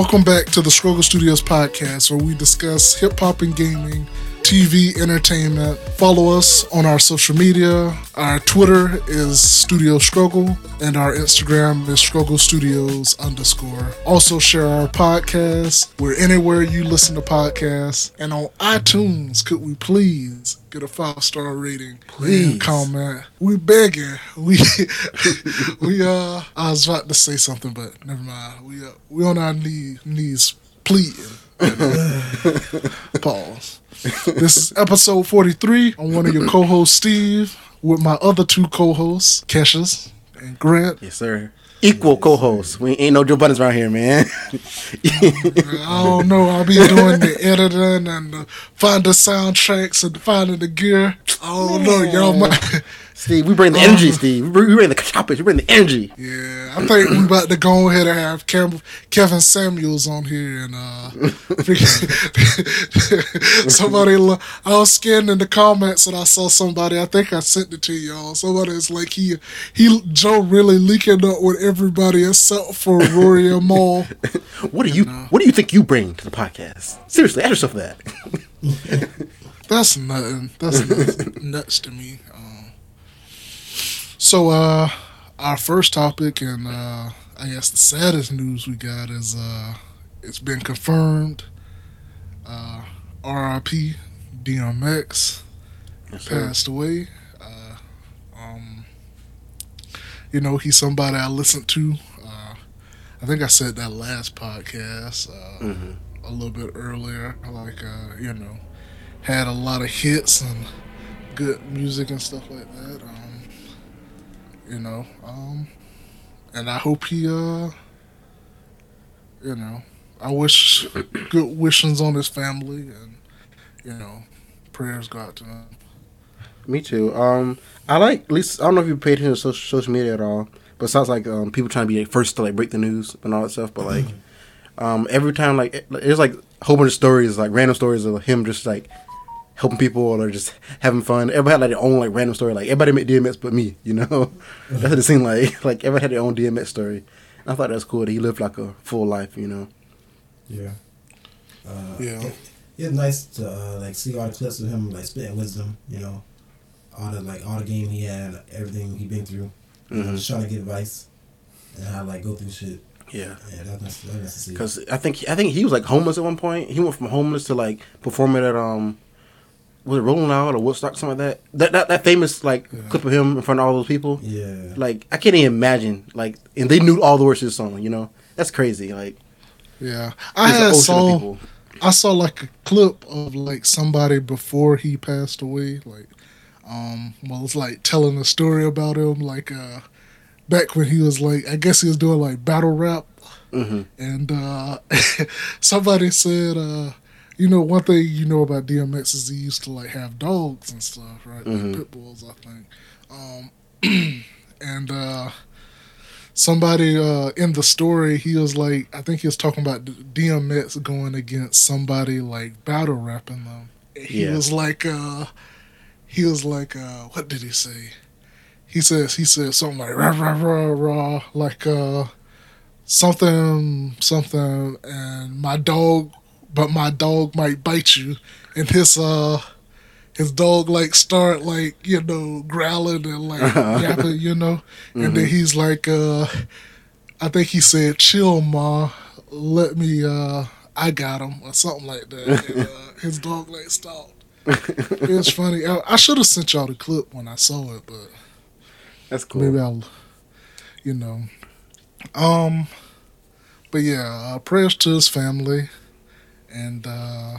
Welcome back to the Struggle Studios podcast, where we discuss hip hop and gaming, TV, entertainment. Follow us on our social media. Our Twitter is Studio Struggle, and our Instagram is Struggle Studios underscore. Also, share our podcast. We're anywhere you listen to podcasts, and on iTunes. Could we please get a five star rating? Please. Comment. We begging. We we uh. I was about to say something, but never mind. We uh, we on our knee, knees pleading. Pause. This is episode 43. I'm one of your co hosts, Steve, with my other two co hosts, Kesha's and Grant. Yes, sir. Equal co hosts. We ain't no Joe Buddens around here, man. I don't know. I'll be doing the editing and the finding soundtracks and finding the gear. I don't know. Y'all might. Steve, we bring the energy, Steve. We bring, the choppers. We bring the energy. Yeah, I think we about to go ahead and have Cam- Kevin Samuels on here and uh somebody I was scanning the comments and I saw somebody I think I sent it to y'all. Somebody's like he he Joe really leaking up with everybody except for Rory and Mal. What do you What do you think you bring to the podcast? Seriously, ask yourself that. That's nothing. That's nuts, nuts to me. So, uh, our first topic, and uh, I guess the saddest news we got is uh, it's been confirmed. Uh, R.I.P. DMX Yes, sir. passed away. Uh, um, you know, he's somebody I listened to. Uh, I think I said that last podcast uh, Mhm. a little bit earlier. Like, uh, you know, had a lot of hits and good music and stuff like that. Um, you know, um, and I hope he, uh, you know, I wish good wishes on his family and, you know, prayers go out to them. Me too. Um, I like at least I don't know if you paid attention to social, social media at all, but it sounds like um people trying to be like, first to like break the news and all that stuff. But like, um, every time like it- there's like a whole bunch of stories like random stories of him just like helping people or just having fun. Everybody had like their own like random story. Like everybody met DMX but me, you know. That's what it seemed like. Like everybody had their own DMX story. I thought that was cool that he lived like a full life, you know. Yeah. Uh, Yeah. It, it's nice to uh, like see all the clips of him like spitting wisdom. You know, all the like all the game he had, everything he been through. You know, Mhm. just trying to get advice and how like go through shit. Yeah. Yeah, that's that's nice. Because I think I think he was like homeless at one point. He went from homeless to like performing at um, was it Rolling Loud or Woodstock something like that. That that, that famous like Yeah. clip of him in front of all those people. Yeah. Like I can't even imagine. Like and they knew all the words to the song. You know that's crazy. Like Yeah, I had of saw people. I saw like a clip of like somebody before he passed away, like um, well, it's like telling a story about him, like uh, back when he was like, I guess he was doing like battle rap, hmm and uh, somebody said, uh, you know, one thing you know about DMX is he used to like have dogs and stuff, right? Mhm. Like pit bulls, I think. Um, and uh, somebody uh, in the story, he was like, I think he was talking about DMX going against somebody like battle rapping them. He Yeah. was like, uh, he was like, uh, what did he say? He says he said something like rah rah rah rah, like uh, something something, and my dog, but my dog might bite you, and his uh. His dog like start like you know growling and like yapping, you know, and then he's like, uh, I think he said, "Chill, ma, let me, uh, I got him," or something like that. And, uh, his dog like stopped. It was funny. I, I should have sent y'all the clip when I saw it, but That's cool. maybe I'll, you know, um, but yeah, uh, prayers to his family, and uh,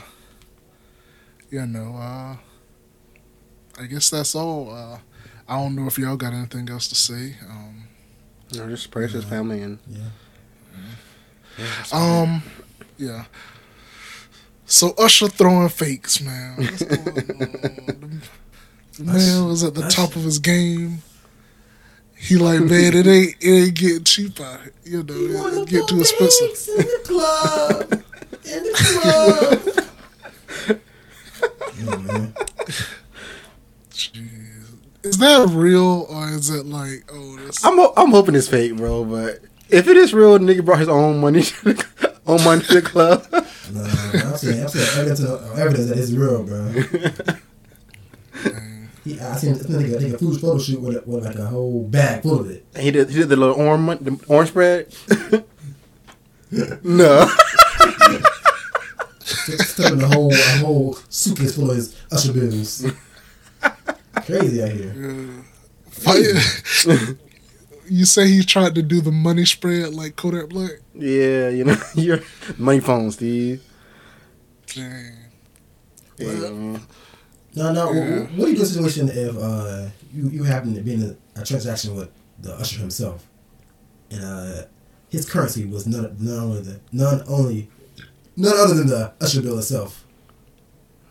you know, uh, I guess that's all. Uh, I don't know if y'all got anything else to say. Um, You know, just praise to his family and yeah. yeah, that's all. Um, yeah. So Usher throwing fakes, man. What's going on? The, the man was at the top of his game. He like, man, it ain't it ain't getting cheaper. You know, it get too expensive. In the club. In the club. yeah, man. Jeez. Is that real or is it like, oh, this? I'm ho- I'm hoping it's fake, bro. But if it is real, nigga brought his own money. on Money in the Club. Nah, I'm saying, I'm saying evidence, evidence that it's real, bro. He, I seen this nigga take a food photo shoot with, a, with like a whole bag full of it. he did he did the little orange the orange spread. no. Stuffing the whole a whole suitcase full of his usher bills. Crazy out here. Fire. you say he tried to do the money spread like Kodak Black? Yeah, you know your money phone, Steve. Dang. Yeah, man. No, no. Yeah. What, what do you do situation if uh, you you happen to be in a, a transaction with the usher himself, and uh, his currency was none none only the none only none other than the usher bill itself.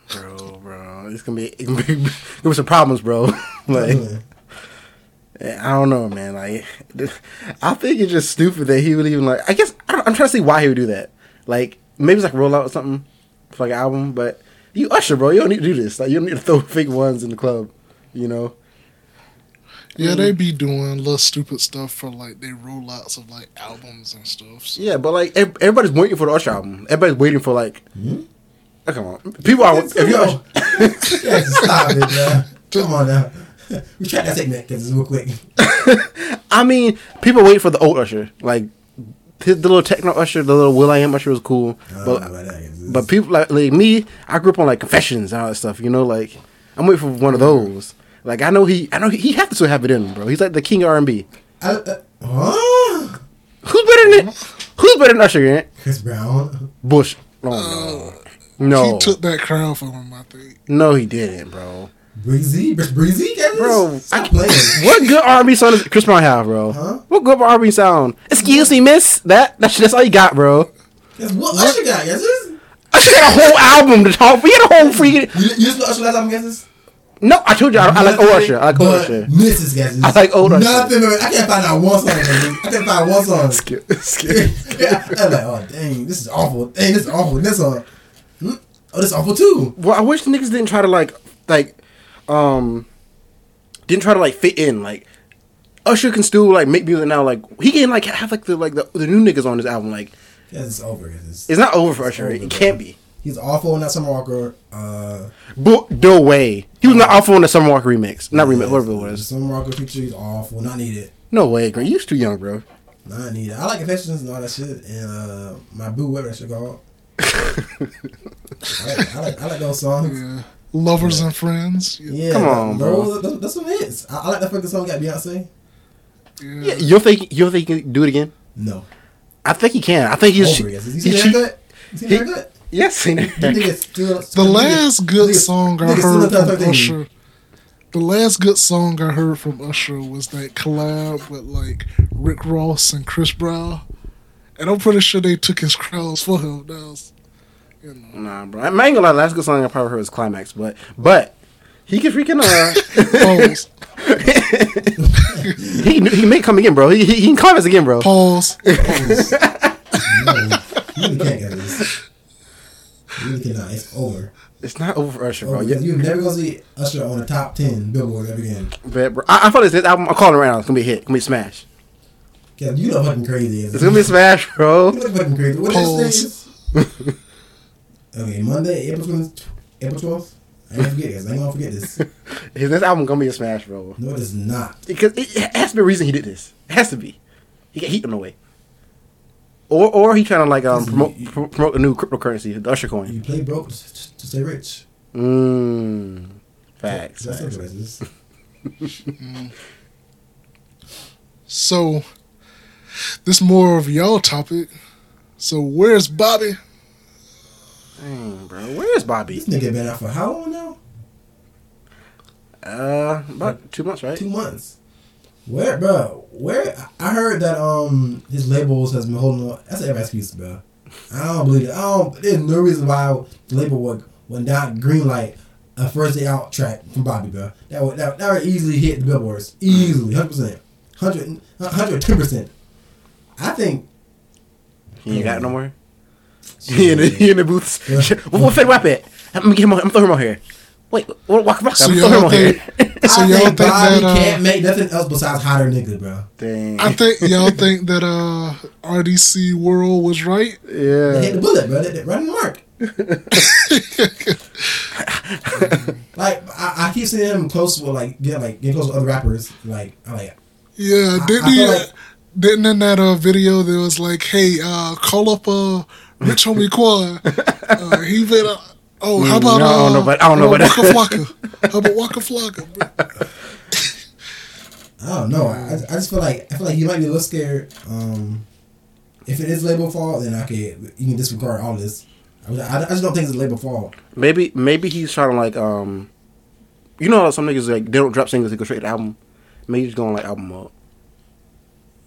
bro, bro, it's gonna be it gonna be, gonna be some problems, bro. like. Eh, I don't know, man. Like, I think it's just stupid that he would even like. I guess I don't, I'm trying to see why he would do that. Like, maybe it's like roll out or something for like an album, but you Usher, bro. You don't need to do this. Like, you don't need to throw fake ones in the club. You know? Yeah, they be doing little stupid stuff for like they rollouts of like albums and stuff. So. Yeah, but like everybody's waiting for the Usher album. Everybody's waiting for like. Hmm? Oh, come on, people are. If you Come on. Yeah, stop it, man. Come on now. We try that segment because it's real quick. I mean, people wait for the old Usher, like the little techno Usher, the little Will I Am Usher was cool, I don't but know about that. It's- But people like, like me, I grew up on like confessions and all that stuff. You know, like I'm waiting for one of those. Like I know he, I know he, he has to still have it in him, bro. He's like the king of R and B. I, uh. Who's better than Who's better than Usher? Grant? Chris Brown. Bush. Oh no, no, He took that crown from him, I think. no, he didn't, bro. Breezy? Breezy? Breezy? Kevin? Bro, Stop I- playing. What good R and B song does Chris Brown have, bro? Huh? What good R and B sound? Excuse me, miss. That that's that's all you got, bro. That's what Usher got, yes? this? Usher got a whole album to talk. We had a whole freaking. You, you listen to Usher last album, guesses? No, I told you I, I like old Usher. I like old but Usher. Mrs. Guesses. I like old Usher. Nothing. I can't find out one song. I can't find one song. Skip, skip. yeah, I'm like, oh dang, this is awful. Dang, this is awful. This song. Hmm? Oh, this is awful too. Well, I wish the niggas didn't try to like like um didn't try to like fit in. Like Usher can still like make music now. Like he can like have like the like the, the new niggas on his album. Like Yes, it's over. Guesses. it's not over for Usher. over, It can't be. He's awful in that Summer Walker. Uh, But no way. He was not awful on the Summer Walker remix. Not remix. Whatever it was. Summer Walker feature is awful. Not needed. No way, girl. You was too young, bro. Not needed. I like Confessions and all that shit. And uh, my boo, whatever that shit called. I, like, I, like, I like those songs. Yeah. Lovers and friends. Yeah. Yeah, Come on, bro. those- Those, that's some hits. I, I like that fucking song got Beyonce. yeah. Yeah, you don't think you don't think he can do it again? No. I think he can. I think he's. Over it. You see he that cheat- haircut? You see he- that haircut? Yes, seen You it. think it's still, The last good song I heard from Usher. The last good song I heard from Usher was that collab with like Rick Ross and Chris Brown, and I'm pretty sure they took his crowns for him. That was, you know, Nah, bro. I ain't gonna lie. The last good song I probably heard was Climax, but but he can freaking uh. pause, he he may come again, bro. He he, he can climax again, bro. pause. No, you can't get this. You cannot. It's over. It's not over for Usher, bro. Yeah, you're never gonna see Usher on the top ten Billboard ever again. but, bro. I, I thought this, album. I'm calling it right now. It's gonna be a hit. It's gonna be a smash. Yeah, you know fucking crazy. It's gonna be a smash, bro. You know fucking crazy. What is this? okay, Monday, April twelfth. April twelfth. I ain't gonna forget this. I ain't gonna forget this. His next album gonna be a smash, bro. No, it is not. Because it, it has to be a reason he did this. It has to be. He got heat on the way. Or or he trying to like um promote you- pro- promote a new cryptocurrency, the Usher coin. You play broke to, to, to stay rich. Mmm. Facts. That's facts. what. So, this more of y'all topic. So where's Bobby? Dang, bro. Where is Bobby? This nigga been out for how long now? Uh, about two months, right? Two months. Where, bro? Where? I heard that um his labels has been holding on. That's every excuse, bro. I don't believe it. I don't. There's no reason why the label would went down green light a first day out track from Bobby, bro. That would that, that would easily hit the billboards easily, hundred percent, hundred hundred ten percent. I think. He ain't got no more. He in the, he in the booth. Yeah. What, what Fetty Wap at? I'm gonna get him. on- I'm gonna throw him out here. Wait, what? Waka Flocka? So I'm y'all throwing on think- here. So I y'all think think Bobby that, uh, can't make nothing else besides hotter niggas, bro. Dang. I think y'all think that uh RDC World was right. Yeah, They hit the bullet, bro. They, they run the mark. like I, I keep seeing him close with like get like get close with other rappers. Like I like Yeah, I- didn't I he? like- didn't in that uh, video there was like, "Hey, uh, call up uh, Rich Homie Quan. Uh, he been. Uh, oh, how Mm, about no, I uh, don't know about- I don't know Waka about Flocka? How about Waka Flocka? bro? I don't know. I, I just feel like I feel like he might be a little scared. Um, if it is label fault, then okay, you can disregard all this. I, I, I just don't think it's a label fault. Maybe maybe he's trying to like um, you know how some niggas like they don't drop singles they go straight to album. Maybe he's going like album mode.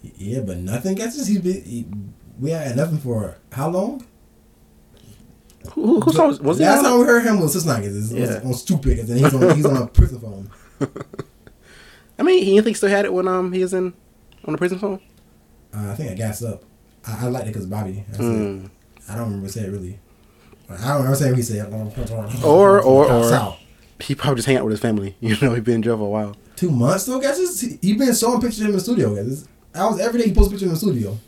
Yeah, but nothing gets us. He, be- he we had nothing for how long? Who, who, song was, Last time we heard him was this night. Was, Yeah. on stupid, and then he's on he's on a prison phone. I mean, he think he still had it when um he was in on the prison phone. Uh, I think I gassed up. I, I liked it because Bobby. That's it. Mm. I don't remember saying it really. I don't remember saying what he said. Or- or- or- South. He probably just hang out with his family. You know, he been in jail for a while. Two months though, guys. He he been showing pictures in the studio, guys. I was every day he posts pictures in the studio.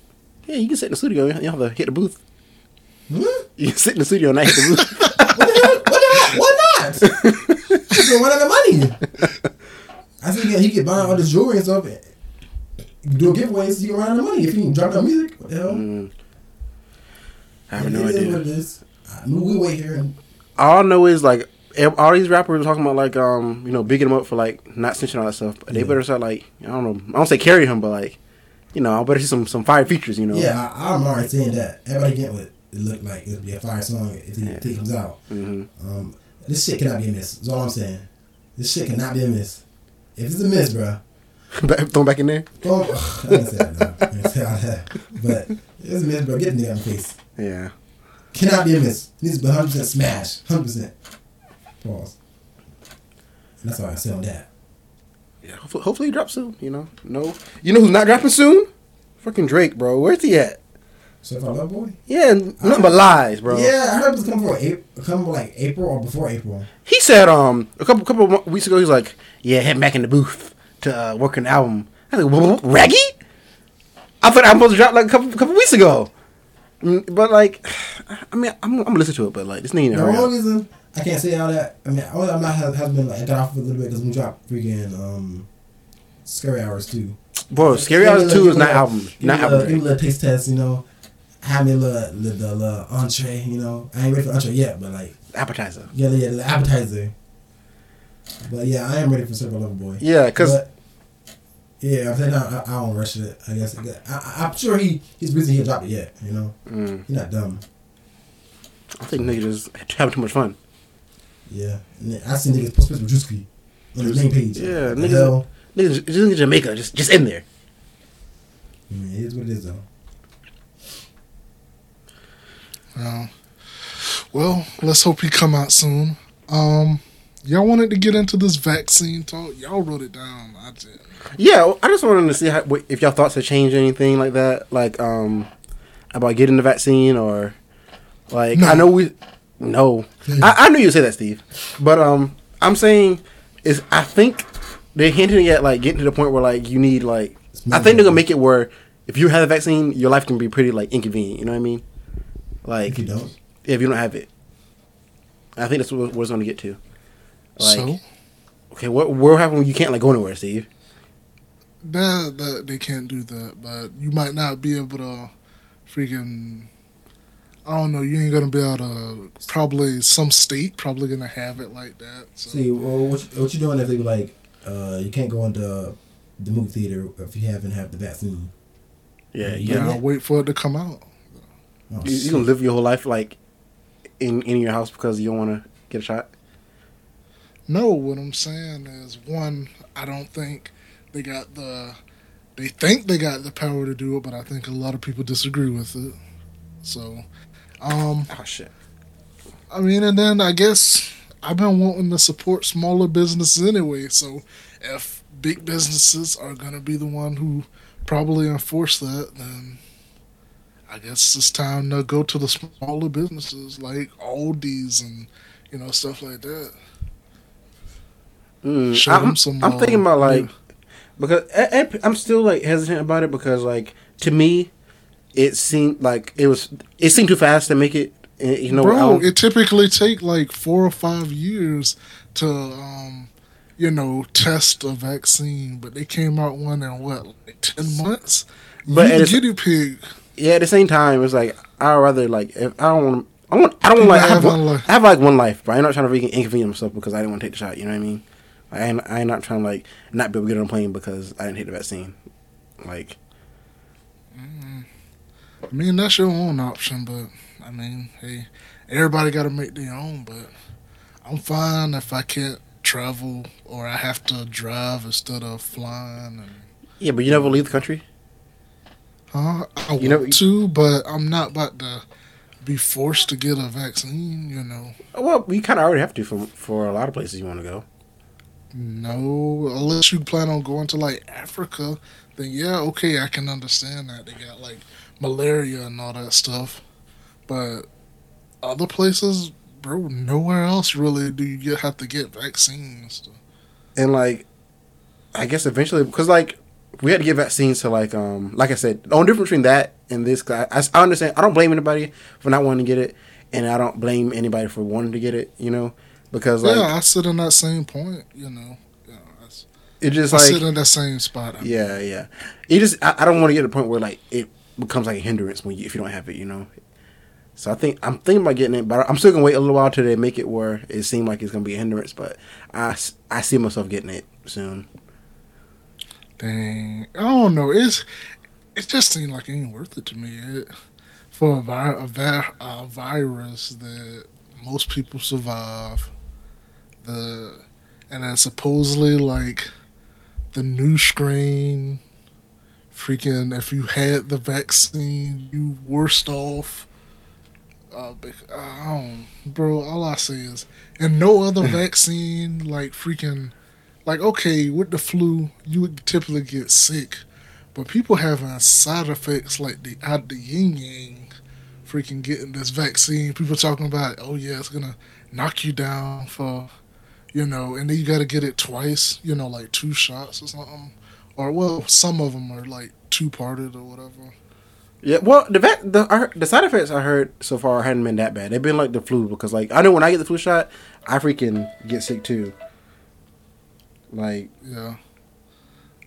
Yeah, you can sit in the studio. You don't have to hit the booth. Hmm? You sit in the studio and not hit the booth. What the hell? What the hell? Why not? He's gonna run out of money. I think he get, he get buying all this jewelry and stuff. Do giveaways, he can run out of money if he can drop out music. What the hell? Mm. I have It no idea. what it is. I mean, we wait here all I know is like all these rappers are talking about like um you know bigging him up for like not snitching all that stuff. But they Yeah. better start like I don't know. I don't say carry him, but like you know I better see some some fire features. You know. yeah, I, I'm already saying that. Everybody get what it looked like. It'll be a fire song if he, if he comes out. hmm Um, this shit cannot be a miss. That's all I'm saying. This shit cannot be a miss. If it's a miss, bro, Throw him back in there. don't. I didn't say that. No. I didn't say all that. But it's a miss, bro, get the nigga in the face. Yeah. Cannot be a miss. Needs to be 100 percent smash. 100 percent. Pause. And that's all I say on that. Yeah. Hopefully, hopefully he drops soon. You know. No. You know who's not dropping soon? Fucking Drake, bro. Where's he at? I love boy. Yeah, nothing but lies, bro. Yeah, I heard it was coming for April, coming for like April or before April. He said um a couple couple of weeks ago he's like, yeah, heading back in the booth to uh, work the album. I was like, "Wha- wha- Raggy? I thought I was supposed to drop like a couple couple weeks ago. Mm, But like, I mean, I'm, I'm gonna listen to it, but like this nigga, The hurry only reason I can't say all that, I mean, only I'm not has, has been like I got off a little bit because we dropped freaking um, Scary Hours too. bro, Scary Give me a Hours little- Two is not album, not album. Give a little taste test, you know. Have me a little, little, the little entree, you know. I ain't ready for entree yet, but like, Appetizer. yeah, yeah, the appetizer. But yeah, I am ready for Circle Lover Boy. Yeah, cause But, yeah, I'm saying I, I, don't rush it. I guess I, I'm sure he he's busy. He dropped it yet. You know, mm, he's not dumb. I think niggas just having too much fun. Yeah, I see niggas post pictures with Drewski on his main page. Yeah, the niggas- Niggas just in Jamaica, just just in there. Mean, it is what it is though. Uh, well, let's hope he come out soon. Um, y'all wanted to get into this vaccine talk. Y'all wrote it down. I did. Yeah, I just wanted to see how, if y'all thoughts have changed anything like that, like um about getting the vaccine or like No. I know we no, I, I knew you'd say that, Steve, but um I'm saying is I think they're hinting at like getting to the point where like you need like I think they're gonna make it where if you have a vaccine, your life can be pretty like inconvenient. You know what I mean? Like If you don't, if you don't have it, I think that's what, we're gonna get to. Like, so okay, what what happen when you can't like go anywhere, Steve? that, that they can't do that, but you might not be able to freaking. I don't know. You ain't gonna be able to. Probably some state probably gonna have it like that. So. see, well, what you, what you doing if they be like, uh, you can't go into the movie theater if you haven't have the vaccine? Yeah, Yeah, you yeah, yeah. I'll wait for it to come out. Oh, You, you gonna live your whole life like in in your house because you don't want to get a shot. No, what I'm saying is one. I don't think they got the. They think they got the power to do it, but I think a lot of people disagree with it. So, um, Oh shit! I mean, and then I guess I've been wanting to support smaller businesses anyway. So, if big businesses are gonna be the one who probably enforce that, then I guess it's time to go to the smaller businesses like Aldi's and you know stuff like that. Mm, I'm, them some, I'm uh, thinking about like yeah. because I, I'm still like hesitant about it because like to me, it seemed like it was it seemed too fast to make it. eh, You know, bro, it typically take like four or five years to, um, you know, test a vaccine. But they came out one in what, like ten months. But you the- guinea pig. Yeah. At the same time, it's like I'd rather like if I don't want. I want. I don't want like I have, one, have one. I have like one life, but I'm not trying to inconvenience myself because I didn't want to take the shot. You know what I mean? Like, I ain't, I ain't not trying to like not be able to get on a plane because I didn't take the vaccine. Like mm-hmm. I mean, that's your own option, but I mean, hey, everybody got to make their own. But I'm fine if I can't travel or I have to drive instead of flying. And, yeah, but you never leave the country. Huh? I You want know- to, but I'm not about to be forced to get a vaccine. You know, Well, you kind of already have to for for a lot of places you want to go. no, unless you plan on going to like Africa, then yeah, okay, I can understand that they got like malaria and all that stuff. But other places, bro, nowhere else really do you get, have to get vaccines. and like I guess eventually because like we had to get vaccines to like um like I said the only difference between that and this I, I understand I don't blame anybody for not wanting to get it and I don't blame anybody for wanting to get it you know because like yeah, I sit in that same point. You know, yeah, I, it just I like sit in that same spot. I mean, yeah yeah it just I, I don't want to get to the point where like it becomes like a hindrance when you if you don't have it you know so I think I'm thinking about getting it but I'm still gonna wait a little while till they make it where it seems like it's gonna be a hindrance but I I see myself getting it soon. Dang, I don't know. It's it just seemed like it ain't worth it to me. It, for a, vi- a, vi- a virus that most people survive, the and then supposedly like the new strain, freaking if you had the vaccine, you worst off. Uh, I don't, bro. All I say is, and no other vaccine like freaking like okay with the flu you would typically get sick but people having side effects like the out the yin yang freaking getting this vaccine people talking about oh yeah it's gonna knock you down for you know and then you gotta get it twice you know like two shots or something or well some of them are like two parted or whatever Yeah, well, the vac- the the side effects I heard so far hadn't been that bad. They've been like the flu because like I know when I get the flu shot, I freaking get sick too. Like yeah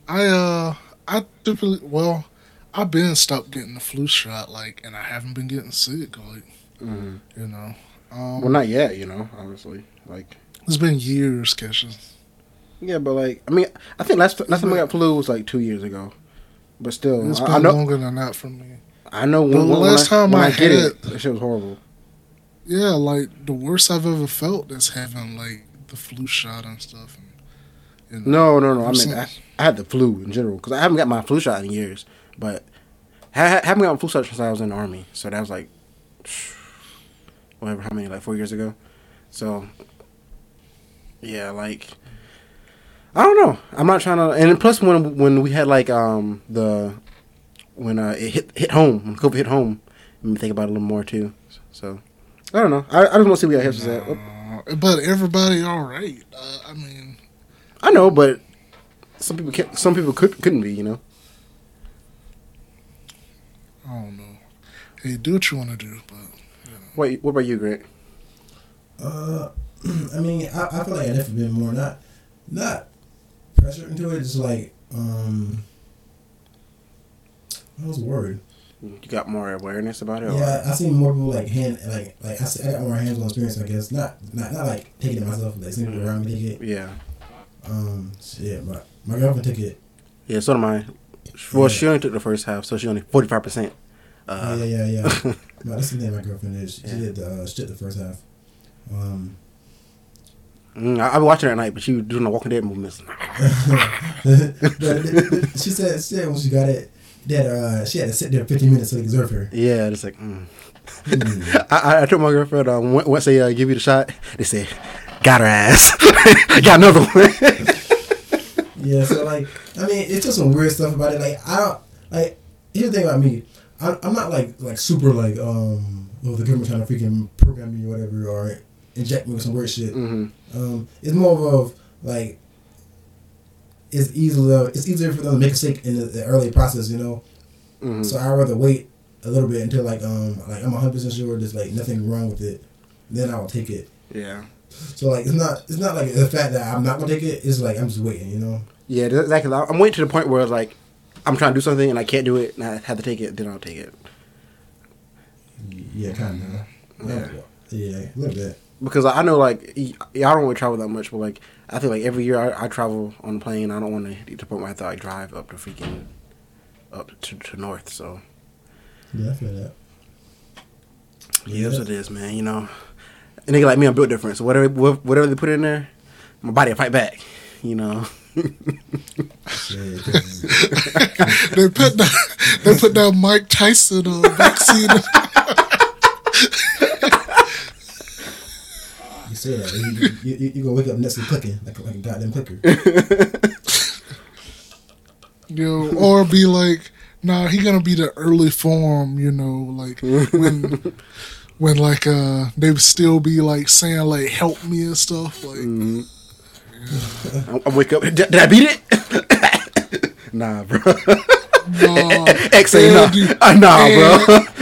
i uh i typically well i've been stopped getting the flu shot like and i haven't been getting sick like mm, you know um well, not yet, you know, obviously. Like It's been years, Kesha. yeah, but like I mean, I think last last time I got flu was like two years ago. But still, It's I, been I know longer than that for me. I know when, The when, last when I, time I I, get had- it, that shit was horrible. Yeah, like the worst I've ever felt is having like the flu shot and stuff. And, know, No, no, no. I mean, I, I had the flu in general because I haven't got my flu shot in years. But I haven't got my flu shot since I was in the army. So that was like, whatever, how many, like four years ago. So, yeah, like, I don't know. I'm not trying to. And plus, when when we had like um the when uh it hit hit home when COVID hit home, made me think about it a little more too. So. I don't know. I, I just want to see where our hips is at. But everybody all right. Uh, I mean, I know, but some people can't. Some people could couldn't be. You know. I don't know. Hey, do what you want to do, but Wait, what about you, Greg? Uh, I mean, I, I feel like I've definitely been more not not pressured into it. Just like um, what was the word? You got more awareness about it. or- Yeah, I seen more people like hand like like I, see, I got more hands on experience. I guess not not not like taking it myself, like seeing people around me take it. Yeah. Um, Yeah, my my girlfriend took it. Yeah. So did mine. Well, she only took the first half, so she only forty five percent. Uh, yeah, yeah, yeah. yeah. no, that's the name my girlfriend is. She Yeah. did the uh, she did the first half. Um, mm, I, I be watching her at night, but she was doing the Walking Dead movements. but she said she said when she got it that uh, she had to sit there 15 minutes so they observe her. Yeah, it's like. Mm. Mm. I, I, told my girlfriend um, once they uh, give you the shot, they said, "Got her ass, got another one." Yeah, so like, I mean, it's just some weird stuff about it. Like, I don't like. Here's the thing about me. I'm, I'm not like like super like um. Oh, the government trying to freaking program me or whatever or inject me with some weird shit. hmm Um, it's more of like it's easier it's easier for them to make a mistake in the, the early process, you know. Mhm. So I'd rather wait a little bit until like um like I'm 100 percent sure there's like nothing wrong with it. Then I'll take it. Yeah. So like it's not it's not like the fact that I'm not gonna take it. It's like I'm just waiting, you know. Yeah, exactly. I'm waiting to the point where like I'm trying to do something and I can't do it, and I have to take it. Then I'll take it Yeah, kind of. Yeah. Yeah, a little bit. because I know like y- y'all don't want to travel that much, but like I think like every year I, I travel on a plane. I don't want to to the point where I have to like drive up to freaking up to, to north. So Yeah, I feel that. yeah, that's what it is, man. You know, a nigga like me, I'm built different. So whatever whatever they put in there, my body will fight back. You know. They put that they put that Mike Tyson uh, vaccine. you say that you, you, you, you gonna wake up next to clicking like, like a goddamn clicker. you know, or be like, nah, he gonna be the early form, you know, like when when like uh they would still be like saying like help me and stuff like Mm-hmm. I, I wake up. Did, did I beat it? nah, bro. nah, X say nah. you- Uh, nah, and- bro.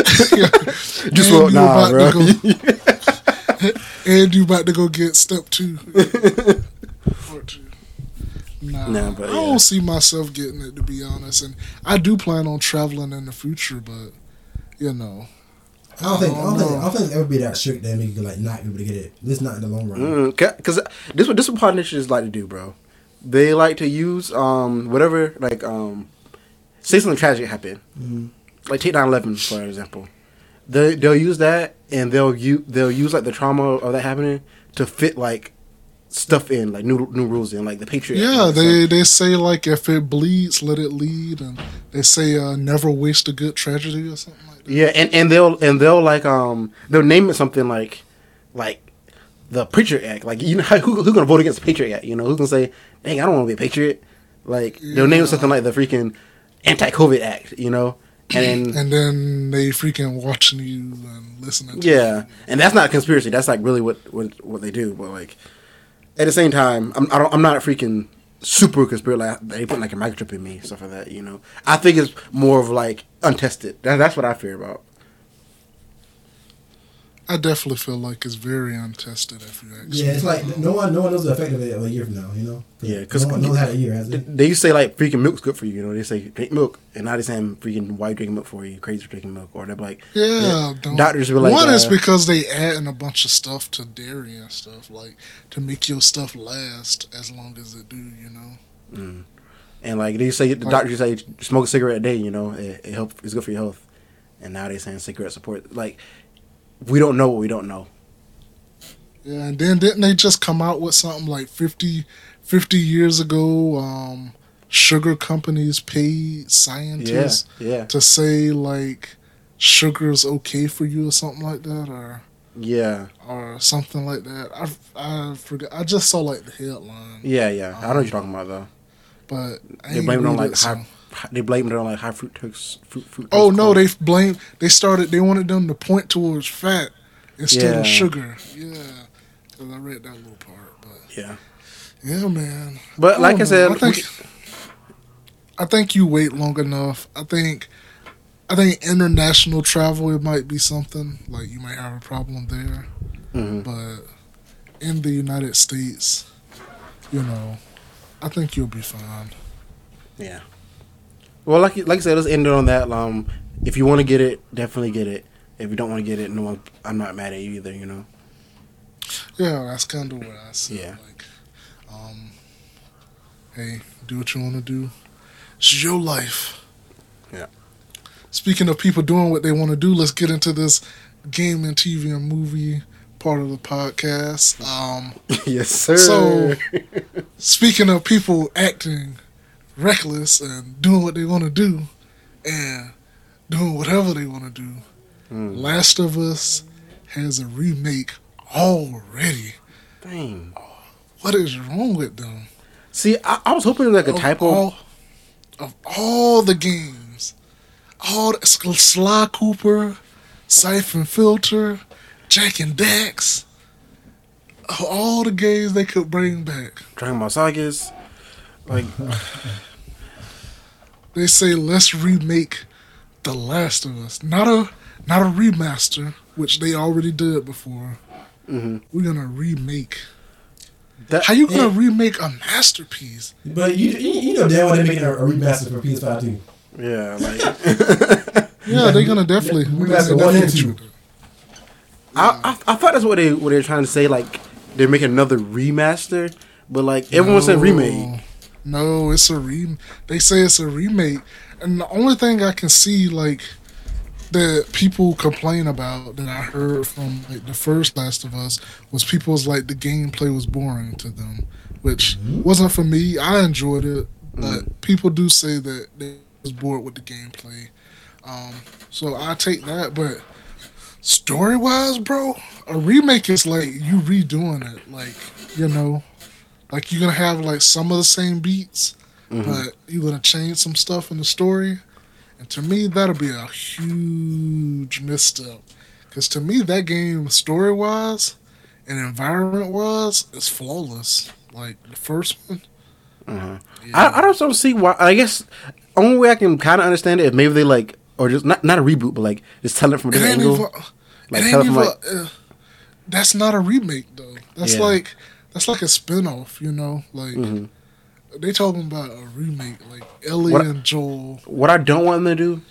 Just and well, nah, about bro. go- and you about to go get step two. Nah, Nah, but I don't see myself getting it to be honest, and I do plan on traveling in the future, but you know, I don't think I don't think Oh, I don't think it's ever be that strict that make you like not be able to get it. At least not in the long run. Mm, Cause this what this what politicians like to do, bro. They like to use um whatever like um say something tragic happened, Mhm. like take 9-11 for example. They they'll use that and they'll use they'll use like the trauma of that happening to fit like stuff in like new new rules in like the Patriot. Yeah, they they say like if it bleeds, let it lead, and they say uh, never waste a good tragedy or something like that. Yeah, and, and they'll and they'll like um they'll name it something like like the Patriot Act. Like you know who who gonna vote against the Patriot Act? You know who's gonna say, "Dang, I don't want to be a patriot." Like they'll name it something like the freaking anti-COVID Act. You know, and then And then they freaking watching you and listening. to yeah, and that's not a conspiracy. That's like really what what what they do. But like at the same time, I'm I don't, I'm not a freaking super conspiracy. Like they put like a microchip in me, stuff like that. You know, I think it's more of like untested. That, that's what I fear about. I definitely feel like it's very untested. If you ask Yeah, it's like no one no one knows the effect of it a year from now. You know. Yeah, 'cause- no one knows how a year has They- it. They used to say like freaking milk's good for you. You know, they say drink milk, and now they're saying freaking why you drinking milk for? You crazy for drinking milk, or they're like, Yeah, don't- doctors be like, one is uh, because they adding a bunch of stuff to dairy and stuff like to make your stuff last as long as it do. You know. and like they say the Like- doctors say smoke a cigarette a day. You know, it, it help it's good for your health, and now they're saying cigarette support. Like we don't know what we don't know. Yeah, and then didn't they just come out with something like 50, 50 years ago? Um, sugar companies paid scientists yeah, yeah. to say like sugar's okay for you or something like that, or yeah, or something like that. I I forgot. I just saw like the headline, yeah, yeah. I know what you're talking about though. but I They blame it on like it, so- high. They blame it on like high fructose fruit. fructose Oh no, corn. they blame. They started. They wanted them to point towards fat instead Yeah. of sugar. Yeah, because I read that little part, but yeah. yeah, man. But like I, said. I think I think you wait long enough. I think I think international travel it might be something like you might have a problem there, Mhm. but in the United States, you know, I think you'll be fine. Yeah. Well, like like I said, let's end it on that. Um, if you want to get it, definitely get it. If you don't want to get it, no one, I'm not mad at you either. You know. Yeah, that's kind of what I said. Yeah. Like, um, hey, do what you want to do. It's your life. Yeah. Speaking of people doing what they want to do, let's get into this game and TV and movie part of the podcast. Um, yes, sir. So- speaking of people acting reckless and doing what they want to do and doing whatever they want to do, Mm. Last of Us has a remake already. Dang. What is wrong with them? See, I, I was hoping like a Of typo. all, of all the games, all the, Sly Cooper, Siphon Filter, Jak and Dax, all the games they could bring back. Dragon Ball Sagas. Like, They say let's remake The Last of Us. Not a not a remaster, which they already did before. mhm. We're gonna remake. that How you gonna Yeah. remake a masterpiece? But you you, you know damn well they're making a, a remaster for PS5 too. yeah, like Yeah, they're gonna definitely. Remaster they're one and definitely two. do I, I I thought that's what they what they're trying to say. Like they're making another remaster, but like everyone said remake. No, it's a re. They say it's a remake, and the only thing I can see like that people complain about that I heard from like the first Last of Us was people's like the gameplay was boring to them, which wasn't for me. I enjoyed it, but people do say that they was bored with the gameplay. Um, so I take that, but story wise, bro, a remake is like you redoing it, like you know. Like you're gonna have like some of the same beats, but you're gonna change some stuff in the story. And to me, that'll be a huge misstep. Because to me, that game, story wise and environment wise, is flawless. Like the first one. Uh-huh. Yeah. I I don't see why. I guess only way I can kind of understand it if maybe they like or just not not a reboot, but like just tell it from a different angle. even. Like, tell it even. from, like- uh, that's not a remake though. That's Yeah. like that's like a spin-off, you know. Like Mhm. they talking about a remake, like Ellie What- and Joel. What I don't want them to do,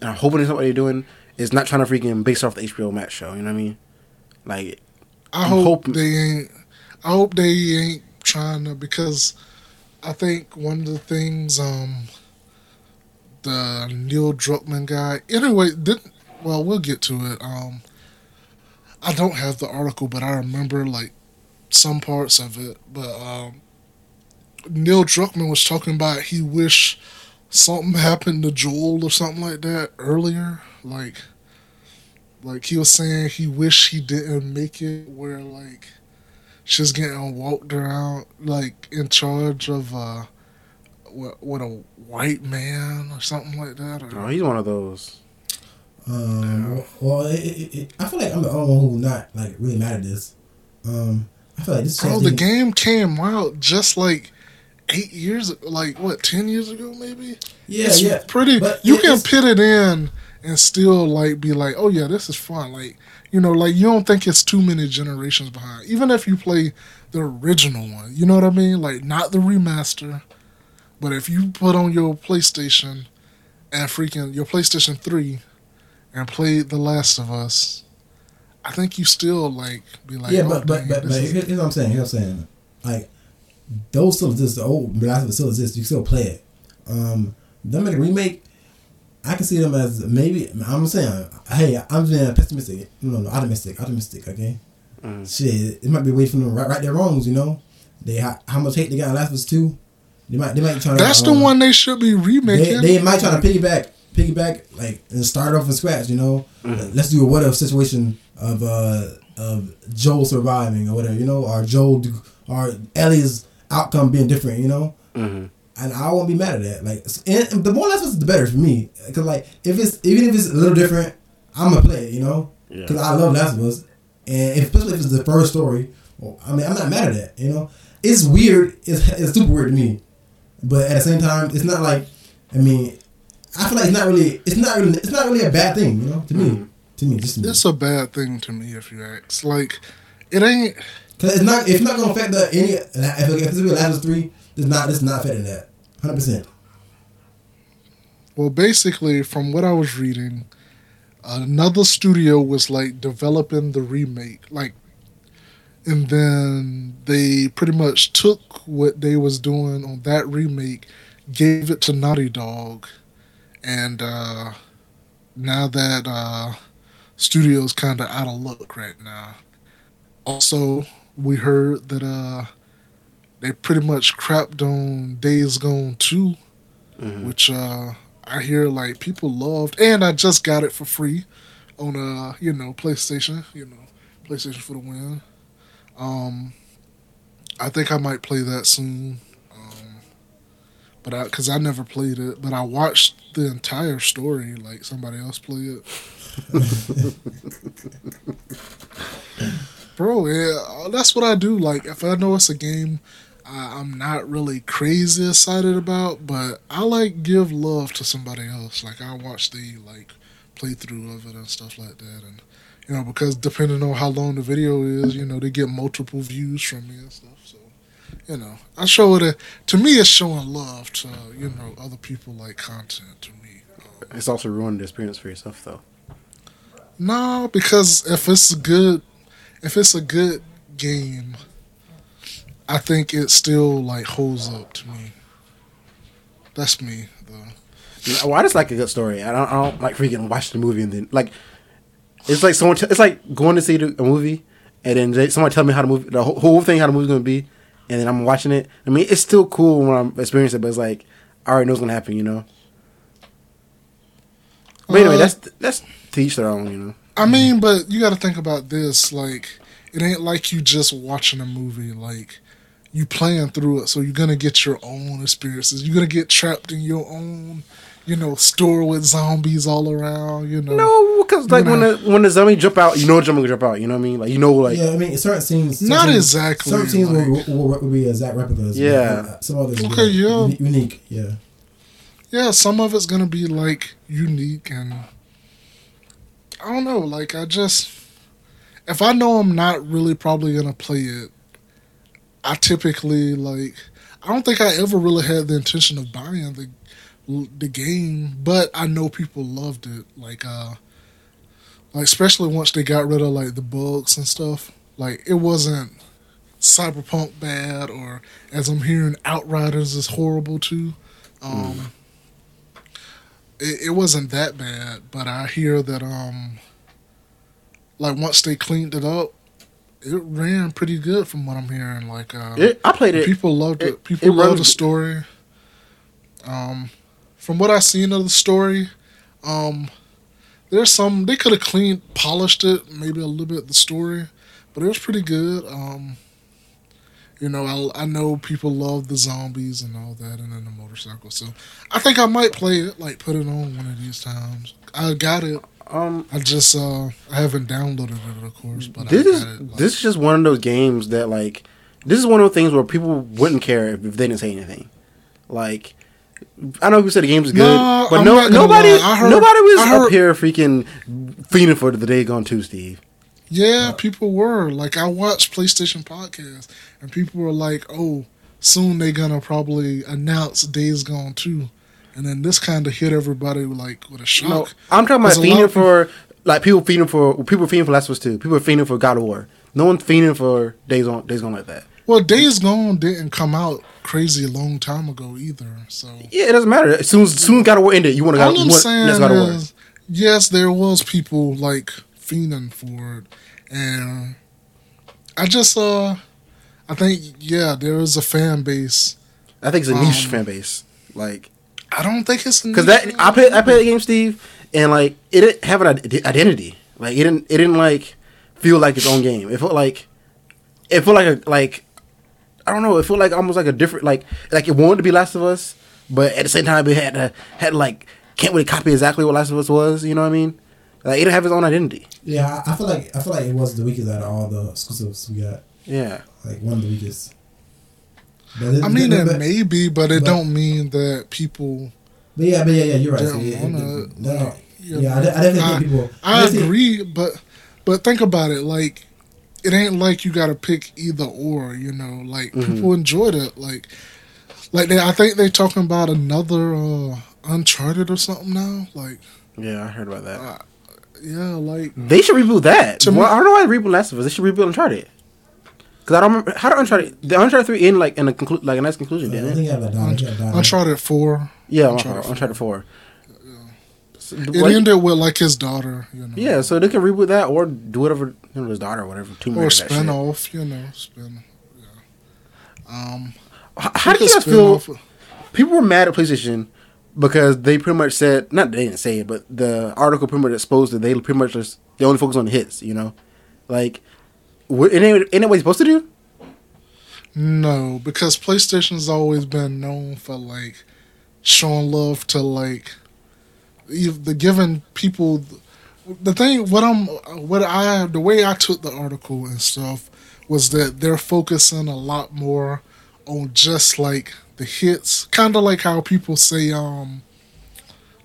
and I'm hoping it's not what they're doing, is not trying to freaking base off the HBO Max show. You know what I mean? Like, I I'm hope hoping- they ain't. I hope they ain't trying to because I think one of the things um the Neil Druckmann guy. Anyway, didn't well we'll get to it. Um, I don't have the article, but I remember like some parts of it. But um, Neil Druckmann was talking about he wish something happened to Joel or something like that earlier, like. Like he was saying, he wished he didn't make it where like she's getting walked around like in charge of uh what what a white man or something like that. Or, oh, he's one of those. Um, well, it, it, it, I feel like I'm the only one who not like really mad at this. Um, I feel like this. Bro, the game came out just like eight years, like what, ten years ago, maybe. Yeah, it's yeah. pretty. But you it- can pit it in and still like be like, oh yeah, this is fun. Like you know, like you don't think it's too many generations behind. Even if you play the original one, you know what I mean? Like not the remaster, but if you put on your PlayStation and freaking your PlayStation Three and play The Last of Us. I think you still like be like, yeah, oh, but but dang, but, but is- here's what I'm saying. Here's what I'm saying. Like those still exist. The old The Last of Us still exists. You still play it. Um, them make a remake. I can see them as maybe. I'm saying, hey, I'm being pessimistic. No, no, no, optimistic, optimistic. Okay, Mm. shit, it might be way for them right, right their wrongs. You know, they how, how much hate they got in Last of Us two. They might they might try to. That's the um, one they should be remaking. they might try to piggyback, piggyback, like and start off from scratch. You know, let's do a what if situation of uh of Joel surviving or whatever. You know, or Joel or Ellie's outcome being different. You know, hmm and I won't be mad at that. Like, and, the more Last the better for me. Cause like if it's even if it's a little different, I'm gonna play it. You know, Yeah. because I love Last of Us, and especially if it's the first story. Well, I mean, I'm not mad at that. You know, it's weird. It's, it's super weird to me, but at the same time, it's not like. I mean, I feel like it's not really. It's not really. It's not really a bad thing. You know, to me. To me, just to me. It's a bad thing to me if you ask. Like, it ain't. Cause it's not. It's not gonna affect the any. If, if it's Last of Us three, it's not. It's not affecting that. Hundred percent. Well, basically, from what I was reading, another studio was like developing the remake, like, and then they pretty much took what they was doing on that remake, gave it to Naughty Dog, and uh, now that uh, studio's kind of out of luck right now. Also, we heard that uh, they pretty much crapped on Days Gone 2 hmm which uh I hear like people loved, and I just got it for free on uh you know PlayStation, you know PlayStation for the win. Um, I think I might play that soon. But I because I never played it, but I watched the entire story like somebody else play it. Bro, yeah, uh, that's what I do. Like if I know it's a game I, I'm not really crazy excited about, but I like give love to somebody else. Like I watch the like playthrough of it and stuff like that, and you know because depending on how long the video is, you know they get multiple views from me and stuff. You know I show it. To me, it's showing love to you know other people like content to me. Um, It's also ruined the experience for yourself, though. No, because if it's a good, if it's a good game, I think it still like holds up to me. That's me though. Well, I just like a good story. I don't, I don't like freaking watch the movie and then like it's like someone. T- it's like going to see the, a movie and then they, someone tell me how the movie, the whole, whole thing, how the movie's gonna be, and then I'm watching it. I mean, it's still cool when I'm experiencing it, but it's like I already know what's gonna happen, you know. But anyway, Uh, that's that's to each their own, you know. I mean, but you got to think about this. Like, it ain't like you just watching a movie. Like, you playing through it, so you're gonna get your own experiences. You're gonna get trapped in your own, you know, store with zombies all around. You know. No, because like You when the when the zombie jump out, you know the zombie gonna jump out. You know what I mean? Like you know, like yeah, I mean, certain scenes. Certain Not scenes- exactly, Certain scenes will, like- will, will be exact replicas. Yeah. but, Some others. Okay, yeah. uni- Unique. Yeah. yeah, some of it's gonna be like unique and I don't know. Like I just, if I know I'm not really probably gonna play it, I typically like. I don't think I ever really had the intention of buying the the game, but I know people loved it. Like, uh, like especially once they got rid of like the bugs and stuff. Like it wasn't cyberpunk bad, or as I'm hearing, Outriders is horrible too. Um, it, it wasn't that bad, but I hear that um, like once they cleaned it up, it ran pretty good from what I'm hearing. Like, uh, it, I played it. people loved it. it- People it loved the story. Um, from what I seen of the story, um, there's some they could have cleaned, polished it, maybe a little bit the story, but it was pretty good. Um, you know, I, I know people love the zombies and all that, and then the motorcycle. So I think I might play it, like put it on one of these times. I got it. Um, I just uh, I haven't downloaded it, of course, but this I is it. like- this is just one of those games that like this is one of those things where people wouldn't care if, if they didn't say anything. Like I know who said the game was good, No, but I'm no nobody heard- nobody was heard- up here freaking feeding for the day gone too, Steve. Yeah, people were like, I watched PlayStation podcasts, and people were like, "Oh, soon they're gonna probably announce Days Gone 2. and then this kind of hit everybody like with a shock. No, I'm talking about feeding for like people feeding for people feeding for Last of Us Two. People feeding for God of War. No one's feeding for Days on Days Gone like that. Well, Days Gone didn't come out crazy a long time ago either, so Yeah, it doesn't matter. As soon soon of War ended, you want to all go. I'm saying that's God of War. is, yes, there was people like fiending for it, and I just uh, I think yeah, there is a fan base. I think it's a niche um, fan base. Like I don't think it's because that I played I played the game, Steve, and like it didn't have an identity. Like it didn't it didn't like feel like its own game. It felt like it felt like a like I don't know. It felt like almost like a different like like it wanted to be Last of Us, but at the same time it had to had to, like can't really copy exactly what Last of Us was. You know what I mean? Like it didn't have its own identity. Yeah, I, I feel like I feel like it was the weakest out of all the exclusives we got. Yeah. Like one of the weakest. But it- I mean, it but, may be, but it but- don't mean that people. but yeah, but yeah, yeah, you're right. don't So, yeah, wanna, no, yeah, I, know, de- I definitely I- think people. I definitely- agree, but but think about it. Like, it ain't like you got to pick either or. You know, like Mhm. people enjoyed it. Like, like they. I think they're talking about another uh Uncharted or something now. Like, Yeah, I heard about that. uh, yeah, like They should reboot that. To well, me- I don't know why they reboot Last of Us. They should reboot Uncharted. Because I don't remember how did Uncharted the Uncharted three end like in a conclu- like a nice conclusion, I didn't think it? you have a daughter. you have a daughter. Uncharted Four. Yeah, Uncharted Uncharted, Uncharted four. So, It like- ended with like his daughter. You know. yeah, so they can reboot that or do whatever you know his daughter or whatever. Tomb Or Raider, spin off. You know, spin. Yeah. Um. H- How do you guys feel? off- People were mad at PlayStation because they pretty much said not they didn't say it, but the article pretty much exposed that they pretty much just they only focus on the hits. You know, like what ain't it ain't what you're supposed to do? No, because PlayStation's always been known for like showing love to like the giving people the thing what I'm what I the way I took the article and stuff was that they're focusing a lot more on just like the hits, kind of like how people say um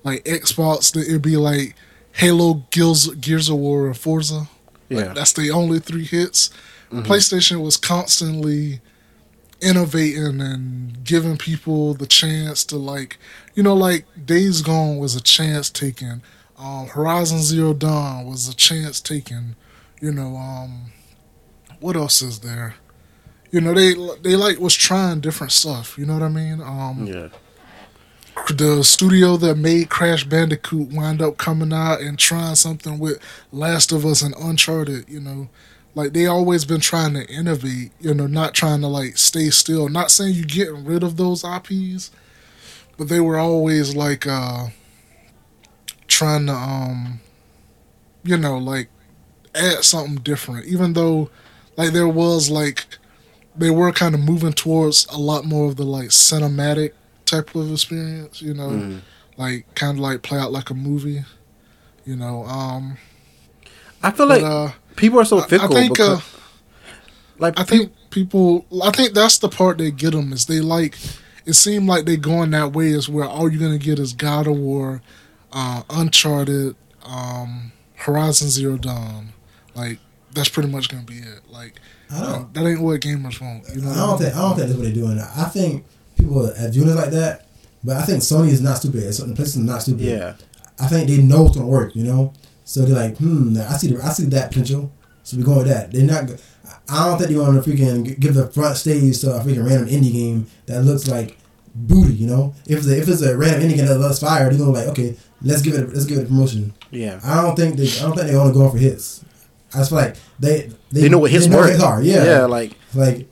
like Xbox that it'd be like Halo, Gears, Gears of War, and Forza. Like, Yeah. that's the only three hits. PlayStation was constantly innovating and giving people the chance to like, you know, like Days Gone was a chance taken. Um, Horizon Zero Dawn was a chance taken. You know, um, what else is there? You know, they they like was trying different stuff. You know what I mean? Um, Yeah. the studio that made Crash Bandicoot wind up coming out and trying something with Last of Us and Uncharted, you know. Like they always been trying to innovate, you know, not trying to like stay still. Not saying you getting rid of those IPs, but they were always like uh trying to um you know, like add something different. Even though like there was like they were kind of moving towards a lot more of the like cinematic type of experience, you know, Mm-hmm. like kind of like play out like a movie, you know. Um, I feel but like uh, people are so I- I fickle. think, because, uh, like I think people, I think that's the part they get them is they like. It seemed like they going that way is where all you're gonna get is God of War, uh, Uncharted, um, Horizon Zero Dawn, like that's pretty much gonna be it. Like I don't. that ain't what gamers want. You know, I don't think. I don't think that's what they're doing. I think people are doing it like that, but I think Sony is not stupid. It's- The place is not stupid. yeah, I think they know it's gonna work. You know, so they're like, hmm, I see the, I see that potential. So we're going with that. They're not. Go- I don't think they're going to freaking give the front stage to a freaking random indie game that looks like booty. You know, if it's a, if it's a random indie game that looks fire, they're gonna be like, okay, let's give it let's give it a promotion. yeah. I don't think they I don't think they're only going for hits. I just feel like they They know what hits know hits are. Yeah, yeah. Like like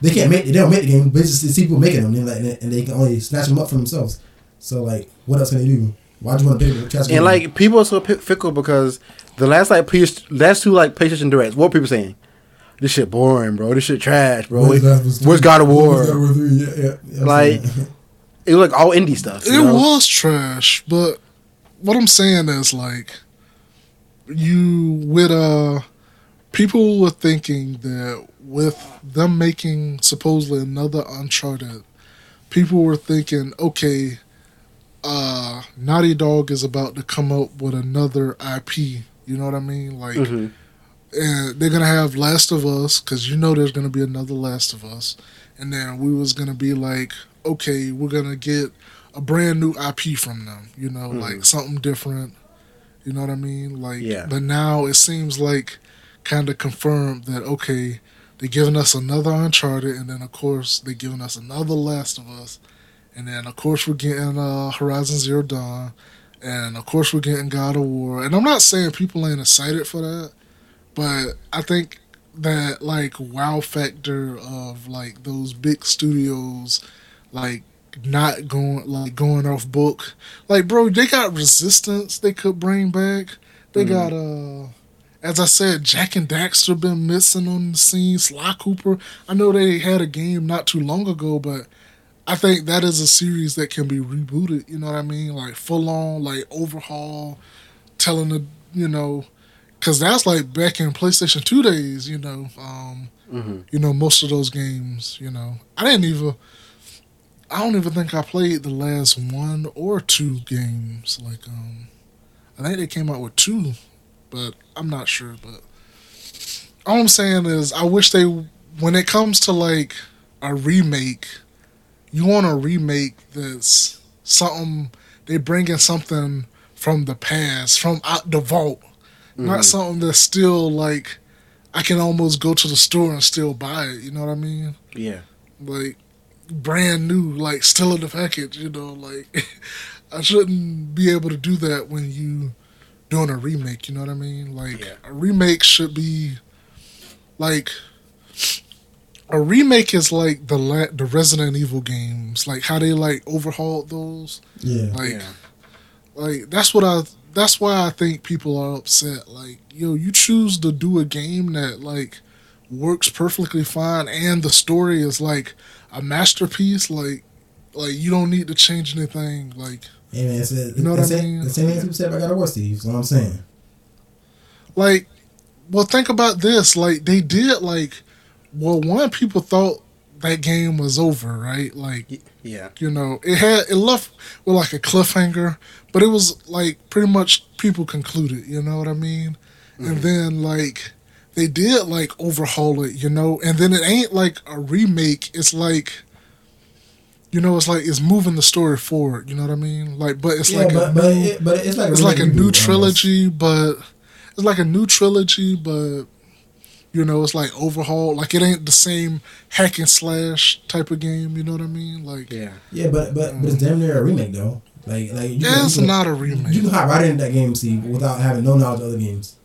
they can't make they don't make the game, but it's just people making them, and, like, and they can only snatch them up for themselves. So like, what else can they do? Why do you want to pick a trash and like people are so fickle because the last like PS, last two like PlayStation directs, what were people saying? This shit boring, bro. This shit trash, bro. Where's It- God Where's God of War? Where's God of War three? Yeah, yeah, yeah, Like, saying. It was like all indie stuff. It know? was trash, but what I'm saying is like you with uh people were thinking that with them making supposedly another Uncharted, people were thinking, okay, uh Naughty Dog is about to come up with another IP. You know what I mean? Like Mhm. And they're gonna have Last of Us because you know there's gonna be another Last of Us, and then we was gonna be like, okay, we're gonna get a brand new IP from them, you know, like something different. You know what I mean? Like, Yeah. but now it seems like kind of confirmed that okay, they're giving us another Uncharted, and then of course they're giving us another Last of Us, and then of course we're getting uh, Horizon Zero Dawn, and of course we're getting God of War. And I'm not saying people ain't excited for that, but I think that like wow factor of like those big studios, like not going like going off book. Like bro, they got Resistance they could bring back. They got uh as I said, Jak and Daxter been missing on the scene. Sly Cooper. I know they had a game not too long ago, but I think that is a series that can be rebooted. You know what I mean? Like full on, like overhaul, telling the you know, because that's like back in PlayStation Two days. You know, um, Mhm. you know most of those games. You know, I didn't even. I don't even think I played the last one or two games. Like, um, I think they came out with two, but I'm not sure. But all I'm saying is, I wish they, when it comes to like a remake, you want a remake that's something they bring in something from the past, from out the vault, not mm-hmm. something that's still like I can almost go to the store and still buy it. You know what I mean? Yeah. like brand new, like still in the package. You know, like I shouldn't be able to do that when you doing a remake. You know what I mean? Like Yeah. a remake should be like a remake is like the la- the Resident Evil games, like how they like overhauled those. yeah, Like, Yeah. like that's what I. That's why I think people are upset. Like, yo, you choose to do a game that like works perfectly fine, and the story is like a masterpiece. Like, like you don't need to change anything. Like, Hey man, it's, it's, You know what I same, mean? The same thing people said about God of War, Steve. That's what I'm saying. like, well, think about this. Like, they did like, well, one people thought that game was over, right? Like Yeah. You know, it had it left with like a cliffhanger, but it was like pretty much people concluded. You know what I mean? And mm-hmm. then like they did like overhaul it, you know, and then it ain't like a remake. It's like. You know, it's like it's moving the story forward. You know what I mean? Like, but it's yeah, like but a but, new- it, but it's like it's like a reboot new almost. trilogy, but it's like a new trilogy, but you know, it's like overhaul. Like it ain't the same hack and slash type of game. You know what I mean? Like, Yeah. Yeah, but but but it's damn near a remake though. Like like you can, it's you can, not a remake. You remake. can hop right into that game, see, without having no knowledge of other games.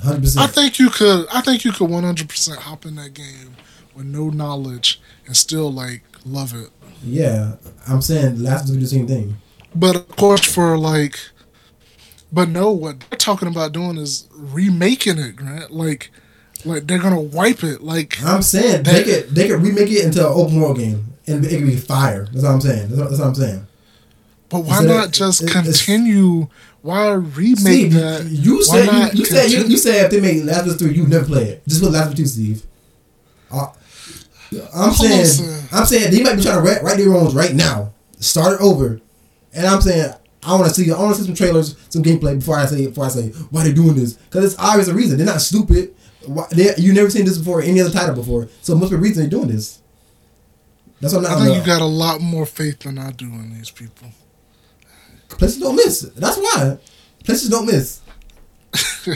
100%. I think you could. I think you could one hundred percent hop in that game with no knowledge and still like love it. Yeah, I'm saying last of do the same thing. But of course, for like, but no, what they're talking about doing is remaking it, Grant. Like, like they're gonna wipe it. Like, I'm saying they could they could remake it into an open world game and it could be fire. That's what I'm saying. That's what, that's what I'm saying. But why not just it- continue? Why remake Steve, that? you said you, you said you, you said if they make Last of Us three, you never play it. Just put Last of Us two, Steve. Uh, I'm saying. I'm saying they might be trying to right, right their wrongs right now. Start it over, and I'm saying I want to see I want to see some trailers, some gameplay before I say before I say why they're doing this because it's obvious a reason. They're not stupid. Why, they, you never seen this before any other title before, so must be reason they're doing this. That's what I'm I think you got a lot more faith than I do in these people. places don't miss. That's why places don't miss.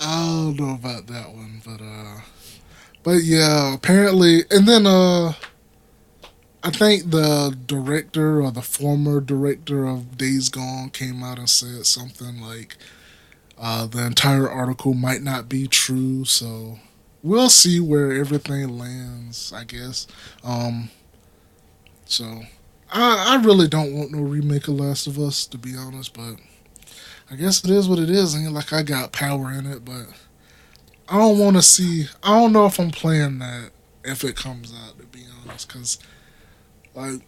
I don't know about that one, but uh, but yeah, apparently, and then uh, I think the director or the former director of Days Gone came out and said something like, uh, the entire article might not be true, so we'll see where everything lands. I guess. Um, so I I really don't want no remake of Last of Us to be honest, but. I guess it is what it is. Ain't like I got power in it, but I don't want to see. I don't know if I'm playing that if it comes out. To be honest, because like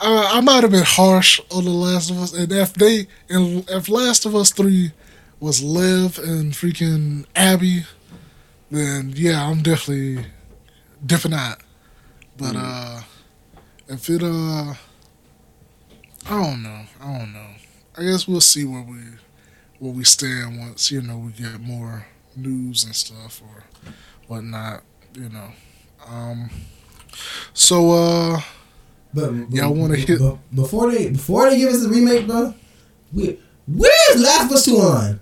I, I might have been harsh on the Last of Us, and if they and if Last of Us three was Lev and freaking Abby, then yeah, I'm definitely dipping out. But uh, if it uh, I don't know. I don't know. I guess we'll see where we where we stand once you know we get more news and stuff or whatnot. You know. Um. So uh, But Yeah, I wanna hit- before they before they give us the remake, bro. We where's Last of Us two online?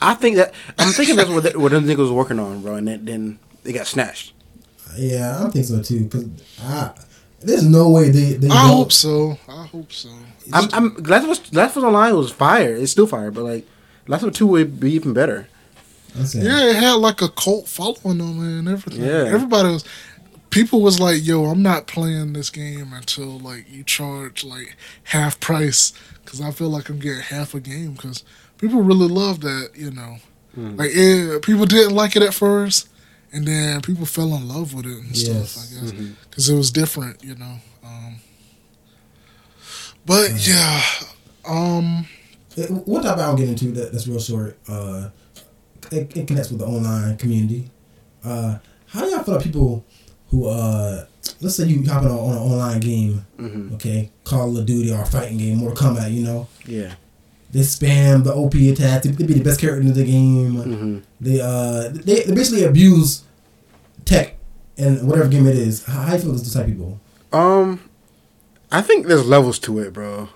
I think that I'm thinking that's what the, what them niggas was working on, bro, and then, then they got snatched. Yeah, I think so too. Cause I, there's no way they. they I don't- hope so. I hope so. I'm, I'm Last of Us, Last of Us Online was fire. It's still fire, but like Last of Us Two would be even better. I'm. Yeah, it had like a cult following on man. everything. Yeah. Everybody was. People was like, "Yo, I'm not playing this game until like you charge like half price because I feel like I'm getting half a game because people really love that, you know. Like, yeah, people didn't like it at first, and then people fell in love with it and Yes. stuff. I guess because it was different, you know. Um, but yeah, um, Uh, One topic I'll get into that, that's real short. Uh, it, it connects with the online community. Uh, how do y'all feel about people who, uh, let's say you hop on, on an online game, hmm okay, Call of Duty or a fighting game, Mortal Kombat, you know, Yeah. They spam the OP attacks. They, they be the best character in the game. hmm They uh, they, they basically abuse tech and whatever game it is. How, how you feel those type of people? Um, I think there's levels to it, bro.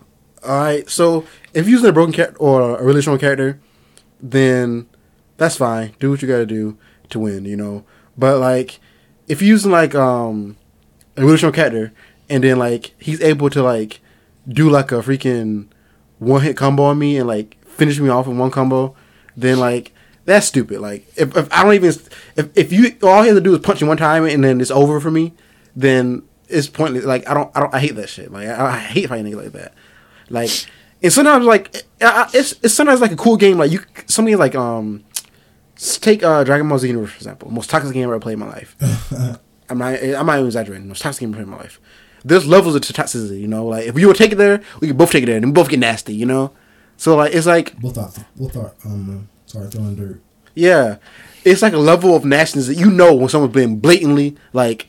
All right, so if you're using a broken character or a really strong character, then that's fine. Do what you gotta do to win, you know. But like, if you're using like um a really strong character and then like he's able to like do like a freaking one hit combo on me and like finish me off in one combo, then like that's stupid. Like if, if I don't even if if you all he has to do is punch you one time and then it's over for me, then it's pointless. Like I don't I don't I hate that shit. Like I, I hate fighting niggas like that. Like and sometimes like I- I- it's it's sometimes like a cool game. Like you something like um take uh Dragon Ball Xenoverse for example, most toxic game I've ever played in my life. I'm not I'm not even exaggerating. Most toxic game I've ever played in my life. There's levels of toxicity, you know. Like if you would take it there, we could both take it there, and we both get nasty, you know. So like it's like Both are both are um sorry throwing dirt. yeah, it's like a level of nastiness that you know when someone's been blatantly like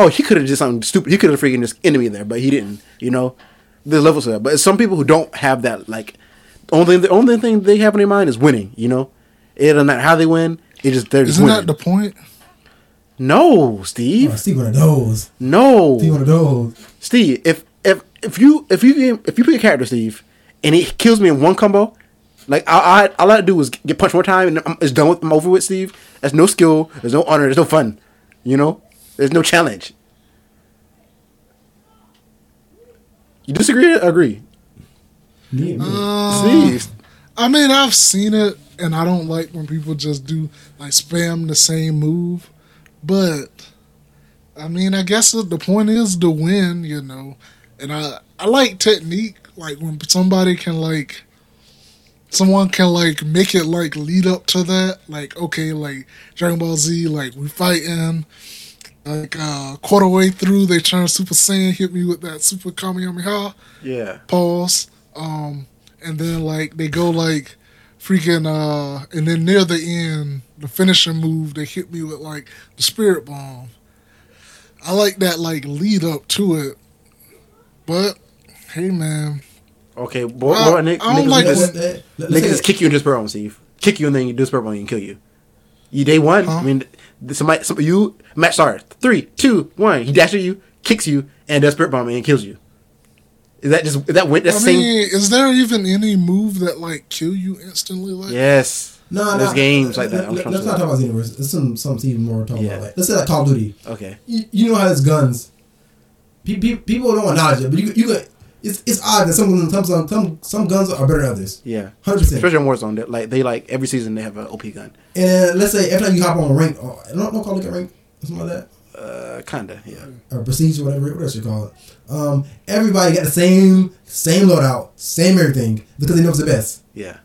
oh, he could have just something stupid. He could have freaking just ended me there, but he didn't. You know, there's levels to that. But some people who don't have that, like, only the only thing they have in their mind is winning. You know, it doesn't matter how they win. It just they're just Isn't winning. that the point? No, Oh, Steve. Steve one of those. No, Steve one of those. Steve. If if if you if you if you pick a character, Steve, and he kills me in one combo, like I I all I do is get punched one time and I'm, it's done with. I'm over with, Steve. There's no skill. There's no honor. There's no fun. You know, there's no challenge. You disagree? Or agree? Me, me. Uh, Steve. I mean, I've seen it, and I don't like when people just do like spam the same move. But I mean, I guess the point is to win, you know. And I I like technique, like when somebody can like someone can like make it like lead up to that. Like okay, like Dragon Ball Z, like we fighting. Like uh quarter way through, they turn Super Saiyan, hit me with that Super Kamehameha Yeah. pause um and then like they go like freaking uh and then near the end the finishing move they hit me with like the spirit bomb i like that like lead up to it but hey man Okay, boy, I- boy, Nick, I don't niggas, like just, what- Let- let- niggas just kick you in this bomb, Steve. Kick you and then you do this bomb and kill you. You day one. Huh? I mean, th- somebody, some, you match starts. Three, two, one. He dashes you, kicks you, and does spirit bomb and kills you. Is that just is that win? i That's same. mean is there even any move that like kill you instantly like Yes. No, There's no, games like that. I'm Let, trying us to not talk about Xenoverse. There's some some even more talking Yeah. about. Like, let's say like Call of Duty. Okay. You, you know how there's guns. Pe- pe- people don't acknowledge it, but you you could. It's it's odd that some some some some, some guns are better than others. Yeah. Hundred percent. Especially on Warzone, that like they like every season they have an OP gun. And let's say every time you hop on a rank, or, don't don't call it a rank, or something like that. Uh, kinda. Yeah. or prestige or whatever, what else you call it. Um, everybody got the same same loadout, same everything because they know it's the best. Yeah.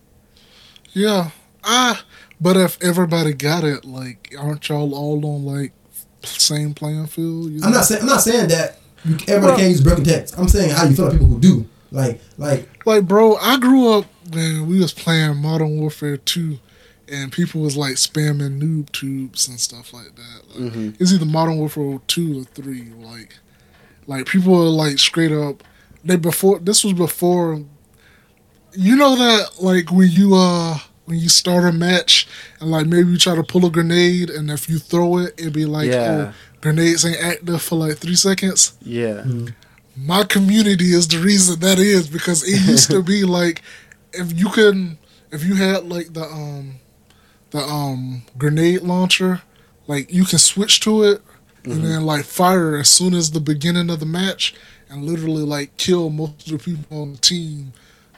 yeah ah but if everybody got it like aren't y'all all on like same playing field you I'm not saying I'm not saying that you, everybody Well- can't use broken text. I'm saying how you feel like people who do. Like like like bro i grew up when we was playing modern warfare 2 and people was like spamming noob tubes and stuff like that like, Mm-hmm. it's either modern warfare 2 or 3 like like people are like straight up they before this was before you know that like when you uh when you start a match and like maybe you try to pull a grenade and if you throw it it'd be like Yeah. oh grenades ain't active for like three seconds Yeah. my community is the reason that is because it used to be like if you can if you had like the um the um grenade launcher like you can switch to it and then like fire as soon as the beginning of the match and literally like kill most of the people on the team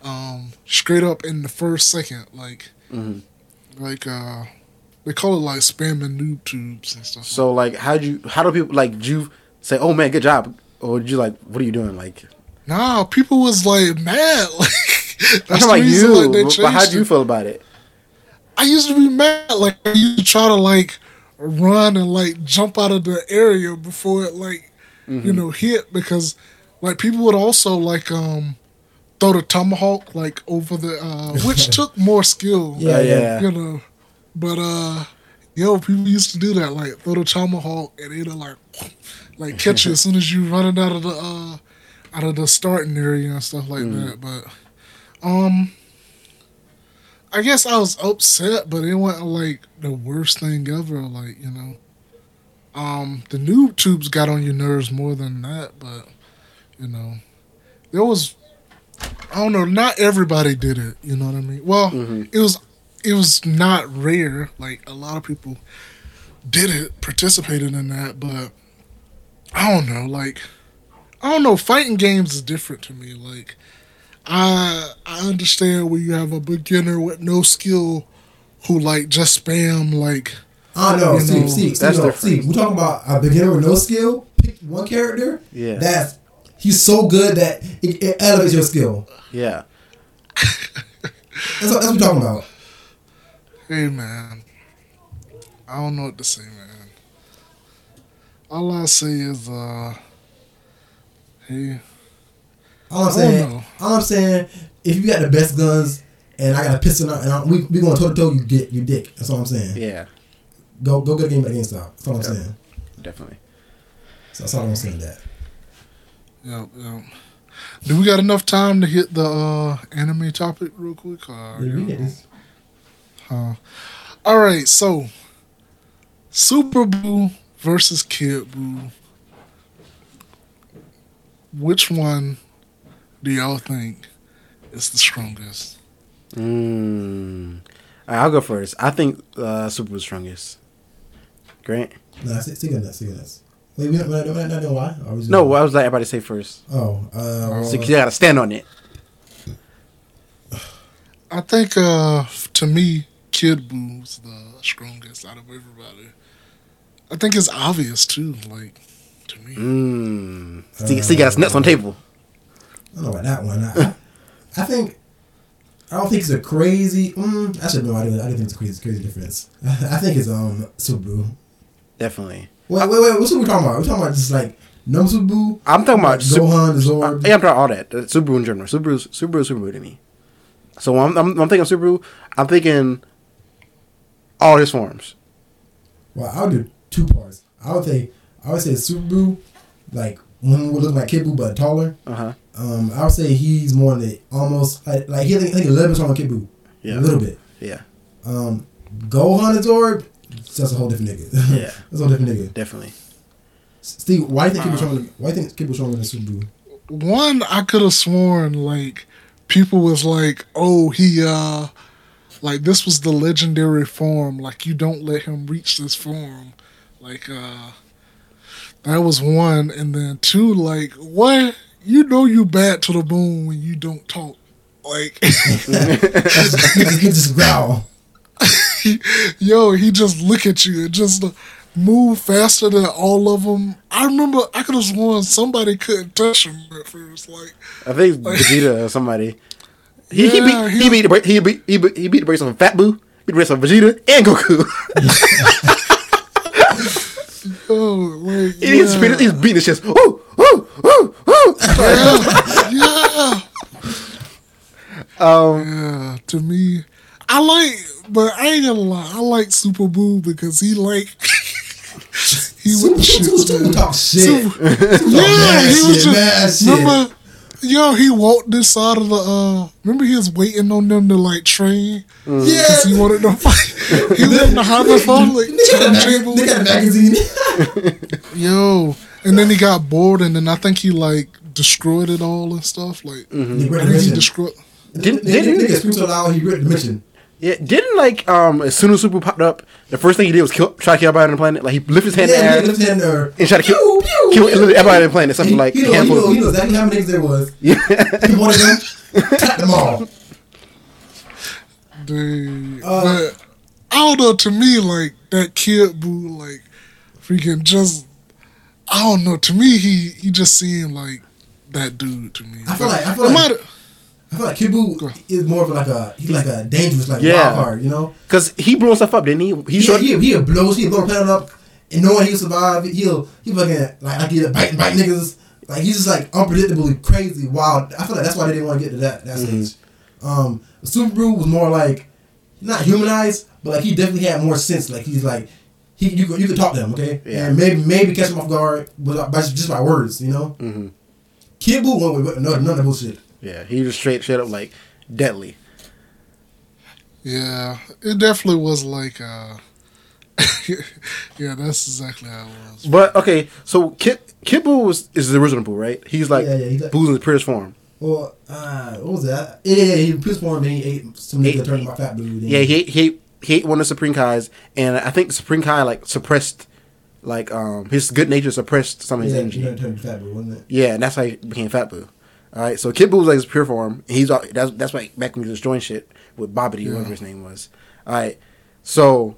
um straight up in the first second like Mhm. like uh they call it like spamming noob tubes and stuff So like, how do you? How do people like? Did you say, "Oh man, good job," or did you like, "What are you doing?" Like, Nah, people was like mad. Like I'm that's about reason, you. like, but how do you feel about it? I used to be mad. Like I used to try to like run and like jump out of the area before it like you Mm-hmm. know hit because like people would also like um throw the tomahawk like over the uh which took more skill. Yeah, Uh, yeah. You know, but uh. Yo, people used to do that, like throw the tomahawk and it'll like, like catch you as soon as you running out of the uh, out of the starting area and stuff like that. But um, I guess I was upset, but it wasn't like the worst thing ever. Like you know, um, the noob tubes got on your nerves more than that, but you know, there was. I don't know. Not everybody did it. You know what I mean? Well, it was it was not rare. Like a lot of people did it, participated in that, but I don't know. Like I don't know. Fighting games is different to me. Like I I understand when you have a beginner with no skill who like just spam like I don't know. You See, know, see, that's see, no, different. see, we're talking about a beginner with no skill. Pick one character. Yeah. That's he's so good that it, it elevates your skill. Yeah. That's what, that's what we're talking about. Hey man, I don't know what to say, man. All I say is, uh, hey, All I'm I don't saying, know. all I'm saying, if you got the best guns and I got a pistol and I, we we going toe to toe, you get you dick. That's all I'm saying. Yeah. Go go get a game at GameStop. That's all I'm Yeah. saying. Definitely. So that's all I'm saying. That Yep, yep. Do we got enough time to hit the uh, anime topic real quick? Or, Yeah, we get this. Huh. All right, so Super Boo versus Kid Boo. Which one do y'all think is the strongest? Mm. Alright, I'll go first. I think uh, Super was strongest. Grant? Nah, stick stick on that. Stick on that. Wait, we not, we're not, we're not doing why? Or we just- No, I was like everybody say first. Oh, uh, So you gotta stand on it. I think uh to me, Kid Boo's the strongest out of everybody. I think it's obvious too, like to me. Mm. See, see, you got nuts on the table. I don't know about that one. I, I, think I don't think it's a crazy. Mm, I should know. I didn't, I didn't think it's a crazy, crazy difference. I think it's um Super Buu. Definitely. Wait, wait, wait. What's what we talking about? We're talking about just like no Super Buu, I'm talking about Gohan, the Uh, yeah, I'm talking all that. Super Buu in general. Super Buu, Subaru, Super Buu to me. So when I'm, I'm, I'm thinking Super Buu. I'm thinking all his forms. Well, I'll do two parts. I would say I would say Super Buu, like one would look like Kid Buu but taller. Uh huh. Um, I would say he's more in the almost like like he I think a little bit taller than Kid Buu. Yeah. a little bit. Yeah. Um, Gohan and Zord, that's a whole different nigga. Yeah. that's a whole different nigga. Definitely. Steve, why do you think. Kid Buu stronger? Why do you think Kid Buu stronger than Super Buu? One, I could have sworn like people was like, oh, he uh like this was the legendary form. Like you don't let him reach this form. Like uh that was one, and then two, like what? You know you bad to the bone when you don't talk. Like he just, growl. yo, he just look at you and just uh, move faster than all of them. I remember I could have sworn somebody couldn't touch him at first. Like I think Vegeta or somebody. He, Yeah, he beat he- he beat the bra- he beat he beat, he beat the brakes on Fat Boo, beat the brakes on Vegeta and Goku. oh, like He- he's, yeah. beating, he's beating his chest. Ooh, ooh, ooh, ooh. yeah. Um, Yeah, to me, I like, but I ain't gonna lie, I like Super Boo because he like he Super, with shit. Super talk shit. Super- yeah, he was just remember. Yo, he walked this side of the. uh Remember, he was waiting on them to like train Yeah, because he wanted them fight. he wanted to the a phone like They got a mag- they got a magazine. Yo, and then he got bored, and then I think he like destroyed it all and stuff. Like, The I Great think he Dimension. destroyed. Didn't- They- they- didn't- they get screamed so loud he ripped the dimension. yeah, didn't like um as soon as Super popped up, the first thing he did was kill, try to kill everybody on the planet. Like he lifted his hand in the air he hand there. and tried to kill, Pew, pew, kill pew. literally everybody on the planet. Something He- like he a know, he, handful. know, of he knows exactly how many niggas there was. Yeah. He wanted them, tap them all. Dude, Uh, but I don't know. To me, like that kid boo, like freaking just. I don't know. To me, he he just seemed like that dude to me. I feel like- I feel like- might- I feel like Kid Buu is more of like a he's like a dangerous like Yeah. wild card, you know. Because he blows himself up, didn't he? He He showed. he he'll blow he'll blow the planet up, and knowing he'll survive, he'll he'll fucking like like he'll bite bite niggas. Like he's just like unpredictably crazy, wild. I feel like that's why they didn't want to get to that that Mm-hmm. stage. Um, Super Buu was more like not humanized, but like he definitely had more sense. Like he's like he you could you could talk to him, okay, Yeah. and maybe maybe catch him off guard, but by, just by words, you know. Mhm. Kid Buu went with none, none of that bullshit. Yeah, he was straight, straight up like deadly. yeah, it definitely was like. uh Yeah, that's exactly how it was. But okay, so Kid Kid Buu was is the original Buu, right? He's like Yeah, yeah, he's like- Boo's in the purest form. Well, uh, what was that? Yeah, yeah, yeah, he pissed for him and he ate some nigga Ate- turned him my fat dude. Yeah, he ate, he ate, he ate one of the Supreme Kais, and I think the Supreme Kai like suppressed, like um his good nature suppressed some of his yeah, energy. he turned fat dude, wasn't it? Yeah, and that's how he became Fat Boo. All right, so Kid was like his pure form. He's all, that's that's why back when he was destroying shit with Babidi, whatever his name was. All right, so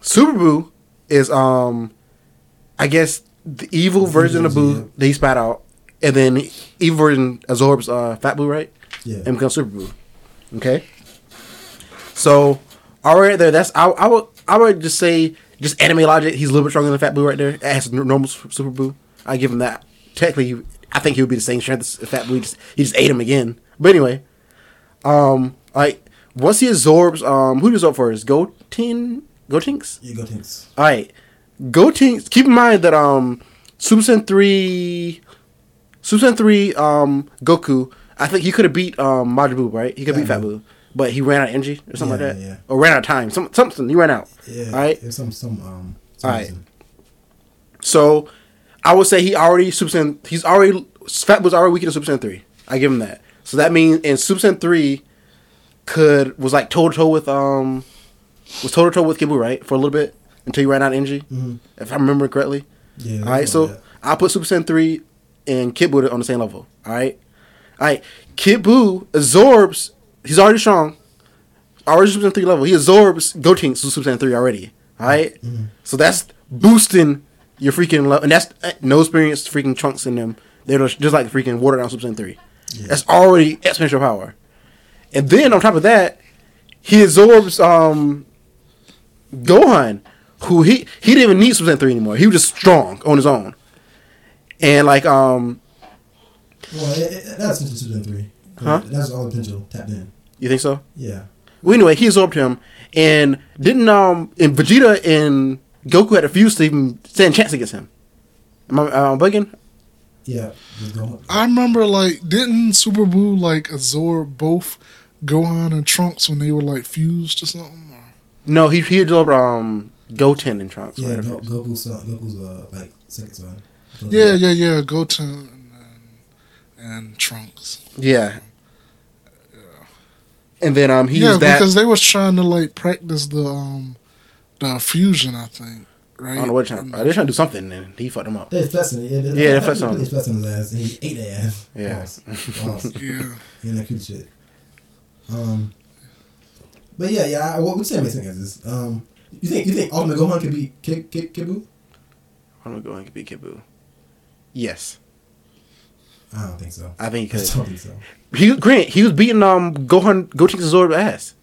Super Boo is um, I guess the evil version of Boo yeah. that he spat out, and then evil version absorbs uh Fat Boo, right? Yeah. and becomes Super Boo. Okay, so all right there. That's I, I would I would just say just anime logic. He's a little bit stronger than Fat Boo right there. As normal Super Boo, I give him that. Technically, I think he would be the same strength as Fat Boo. He just, he just ate him again. But anyway, um, like once he absorbs, um, who does up first? Goten, Gotenks. You go Tinks. All right, Gotenks. Keep in mind that um, Super Saiyan three, Super Saiyan three, um, Goku. I think he could have beat um Majin Buu, right? He could beat Fat Buu, but he ran out of energy or something Yeah, like that, yeah. or ran out of time. Some something he ran out. Yeah. All right. Some some um. Some All right. reason. So I would say he already Super Saiyan. He's already Fat was already weak in Super Saiyan three. I give him that. So that means in Super Saiyan three, could was like toe to toe with um was toe to toe with Kid Buu right for a little bit until he ran out of energy, Mhm. if I remember correctly. Yeah. All right, so I'll put Super Saiyan three and Kid Buu on the same level. All right, all right. Kid Buu absorbs. He's already strong. Already Super Saiyan three level. He absorbs Gotenks to Super Saiyan three already. All right? so that's boosting your freaking level, and that's uh, no experience freaking trunks in them. They're just, like freaking watered down Super Saiyan three. Yeah. That's already exponential power. And then on top of that, he absorbs um Gohan, who he he didn't even need Super Saiyan three anymore. He was just strong on his own. And like um, Well, it, it, that's Super Saiyan three. Huh? That's all the potential tapped in. You think so? Yeah. Well, anyway, he absorbed him, and didn't um, and Vegeta and Goku had a fuse to even stand a chance against him. Am I, am I bugging? Yeah. I remember like didn't Super Boo like absorb both Gohan and Trunks when they were like fused or something? Or- No, he he absorbed um Goten and Trunks. Yeah, whatever. Go, Goku's son, Goku's uh like second son. So, Yeah, yeah, yeah. Goten and, and Trunks. yeah. And then um he yeah, used that. because they was trying to like practice the um the fusion. I think right. I don't know what they're trying. Uh, they're trying to do something, and he fucked him up. They're flexing. Yeah, they're, Yeah, they're flexing on They're flexing his ass, and he ate their ass. Yeah. Pause. Pause. Yeah. Yeah, that cute shit. Um, but yeah, yeah. I- What we say makes sense. Is um, you think you think Ultimate Gohan could be Kid Kid Kibu? I'm gonna beat Kid Buu. Yes, I don't think so. I think he I could. don't think so. He Grant, he was beating um Gohan Gotenks Zord's ass.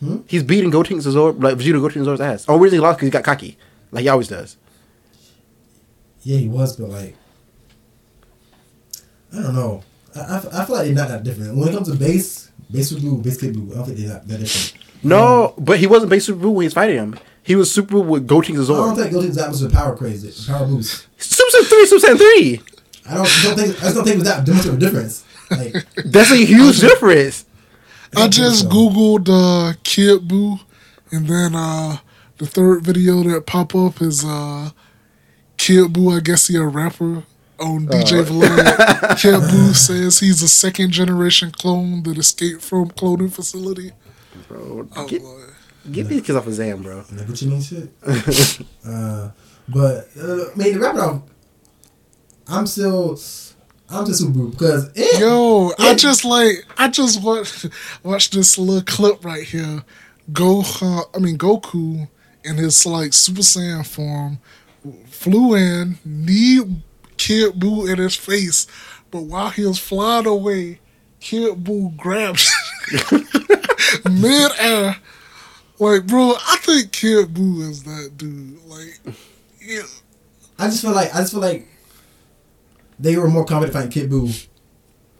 Hmm? He's beating Gotenks Zord like Vegeta Gotenks Zord's ass. Oh, reason he lost because he got cocky, like he always does. Yeah, he was, but like, I don't know. I, I, I feel like they're not that different. When it comes to base, base with blue, base kid blue, I don't think they're that, that different. No, but he wasn't base Super Buu when he was fighting him. He was Super with Gotenks I don't think Goten's that was a power crazy, power boost. Super Saiyan three, Super Saiyan three. I don't, don't think I just don't think it was that much of a difference. Like, That's a huge difference. I just googled uh, Kid Boo, and then uh, the third video that pop up is uh, Kid Boo. I guess he a rapper on DJ Vlad. Kid Boo says he's a second generation clone that escaped from cloning facility. Bro, Oh get, boy. get these kids off of Zam, bro. like what you mean, shit. uh, but uh, I mean, to wrap it up, I'm still, I'm just super because it, Yo, I just like I just watch watched this little clip right here. Gohan, I mean Goku, in his like Super Saiyan form, flew in, knee Kid Buu in his face, but while he was flying away, Kid Buu grabbed mid air. Like, bro, I think Kid Buu is that dude. Like, yeah, I just feel like I just feel like they were more confident fighting Kid Buu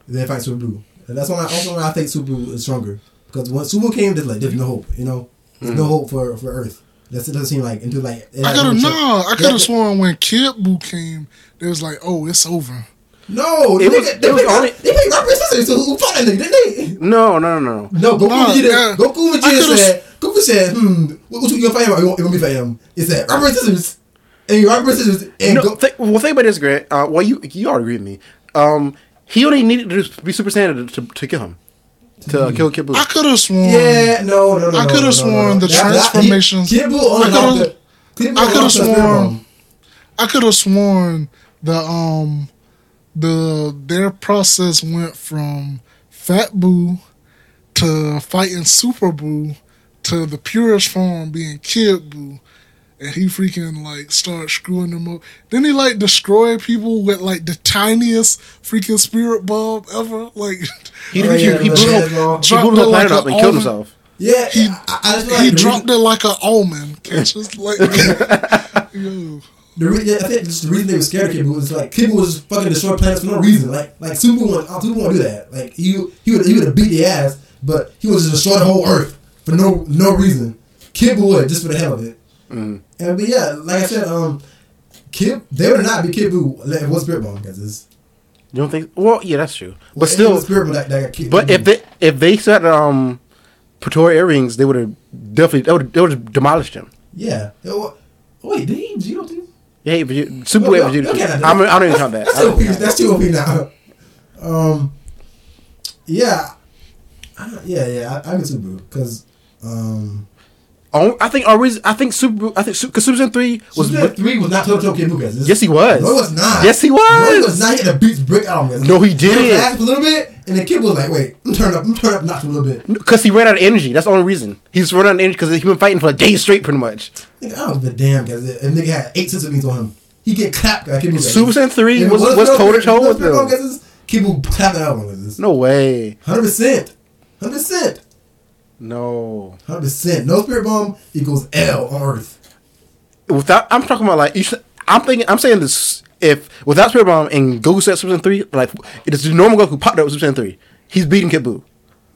than fighting Super Buu. And that's why I, also why I think Super Buu is stronger because when Super Buu came, there's like there's no hope. You know, there's no hope for for Earth. That's, it doesn't seem like until like I had could have no no. I could have sworn when Kid Buu came, they was like, oh, it's over. No, It they, was- they, they, it was picked, only- they picked Robert Scissors who, who fought that nigga, didn't they? No, no, no, no. No, Goku Nah, Vegeta, yeah. Goku Vegeta said, Goku said, hmm, what, what you gonna fight him or you want, you want me to fight him? He said, Robert Scissors. And Robert Scissors and no go, th- well, think about this, Grant. Uh, well, you you already agree with me. Um, he only needed to be Super Saiyan to, to, to kill him, to kill Kid Buu. I could have sworn. Yeah, no, no, no. I no, coulda no, no, sworn no. no, the That- that- transformations- He, Kid Buu only I lost coulda- the. Kid Buu I only coulda lost the spirit sworn- bomb. I could have sworn the um the their process went from Fat Boo to fighting Super Boo to the purest form being Kid Boo. And he freaking like start screwing them up. Then he like destroy people with like the tiniest freaking spirit bomb ever. Like he Oh, he, yeah, he, the blew head the he Dropped blew the like planet up and killed himself. Yeah, He- I, I just like he the dropped it like an almond. Just like yo. the re- yeah, I think just the reason they were scared of Kid Buu was like Kid Buu was fucking destroy planets for no reason. Like like Super Buu, uh, Super Buu won't do that. Like he he would he would have beat the ass, but he would just destroy the whole Earth for no no reason. Kid Buu would just for the hell of it. Mm. And but yeah, like I said, um, Kid, they would not be Buu. if it was Spirit Bomb because it's. You don't think? Well, yeah, that's true. But Well, still, Spirit Bomb that, that Kid but if they if they said um, Potara earrings, they would have definitely they would they would have demolished him. yeah, It wa- wait, did he Vegito too? Yeah, Vegeta, Super No, Wave okay, I'm, I don't even count that. That's I too OP. That's too OP now. Um, yeah, I, yeah, yeah. I, I get Super because um, Oh, I think our reason, I think Super, I think because Super Saiyan three was. Super Saiyan three was not Toto Kid Buu. guys. Yes, he was. No, it was not. Yes, he was. No, he was not. He had the beats brick out on him. No, he He didn't. a little bit, and the kid was like, "Wait, I'm turn up, I'm turn up, notch a little bit." Because he ran out of energy. That's the only reason. He's running out of energy because he been fighting for a day straight, pretty much. Nigga, I the damn because a nigga had eight sense beats on him. He get clapped. Like, Super Saiyan 3 If it was- was toe-to-toe if it with Spirit Bomb them. guesses, Kid Buu clapped out on this. No way. Hundred percent, hundred percent, No. hundred percent. No Spirit Bomb equals L on Earth. Without, I'm talking about like you. Should, I'm thinking. I'm saying this. If without Spirit Bomb and Goku set Super Saiyan three, like it is the normal Goku popped up with Super Saiyan three, he's beating Kid Buu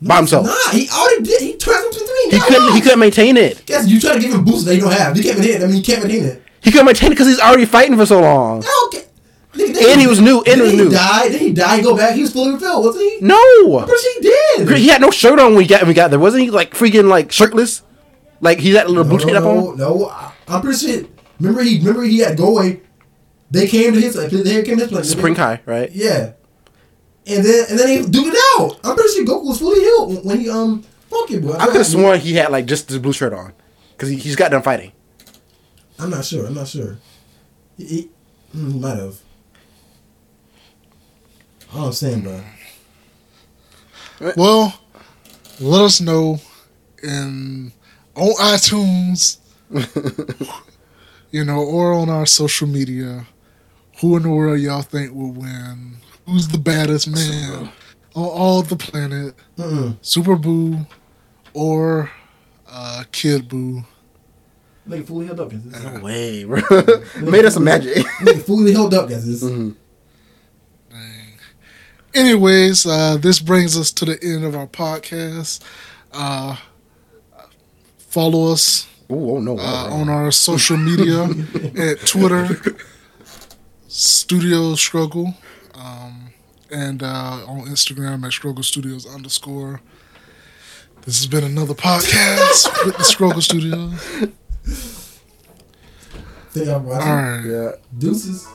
by himself. Nah, he already did. He tried something three. He couldn't. He couldn't maintain it. Guess you try to give him boosts that you don't have. You can't maintain it. I mean, you can't maintain it. He couldn't maintain it because he's already fighting for so long. Okay. And he was new, and he was he new. died. Then he died. Go back. He was fully refilled, wasn't he? No. But he did. He had no shirt on when he got when we got there. Wasn't he like freaking like shirtless? Like he had a little No, blue tape no, up on. no. I- I'm pretty sure. Remember he remember he had go away. They came to his like they came to his place. Spring High, right? Yeah. And then and then he duked it out. I'm pretty sure Goku was fully healed when he um funky boy. I could have sworn he had like just the blue shirt on because he, he's got done fighting. I'm not sure. I'm not sure. He, he, mm, he might have. All I'm saying, bro. Well, let us know in on iTunes, you know, or on our social media, who in the world y'all think will win? Who's the baddest man on all the planet? Mm-mm. Super Buu or uh, Kid Buu? Nigga fully held up, guys. No way, bro. Made us some magic. Nigga fully held up, guys. Mhm. Anyways, uh, this brings us to the end of our podcast. Uh, follow us Ooh, oh no! uh, on our social media at Twitter, Studio Struggle, um, and uh, on Instagram at Struggle Studios underscore. This has been another podcast with the Struggle Studio. Think I'm watching. All right. yeah. Deuces.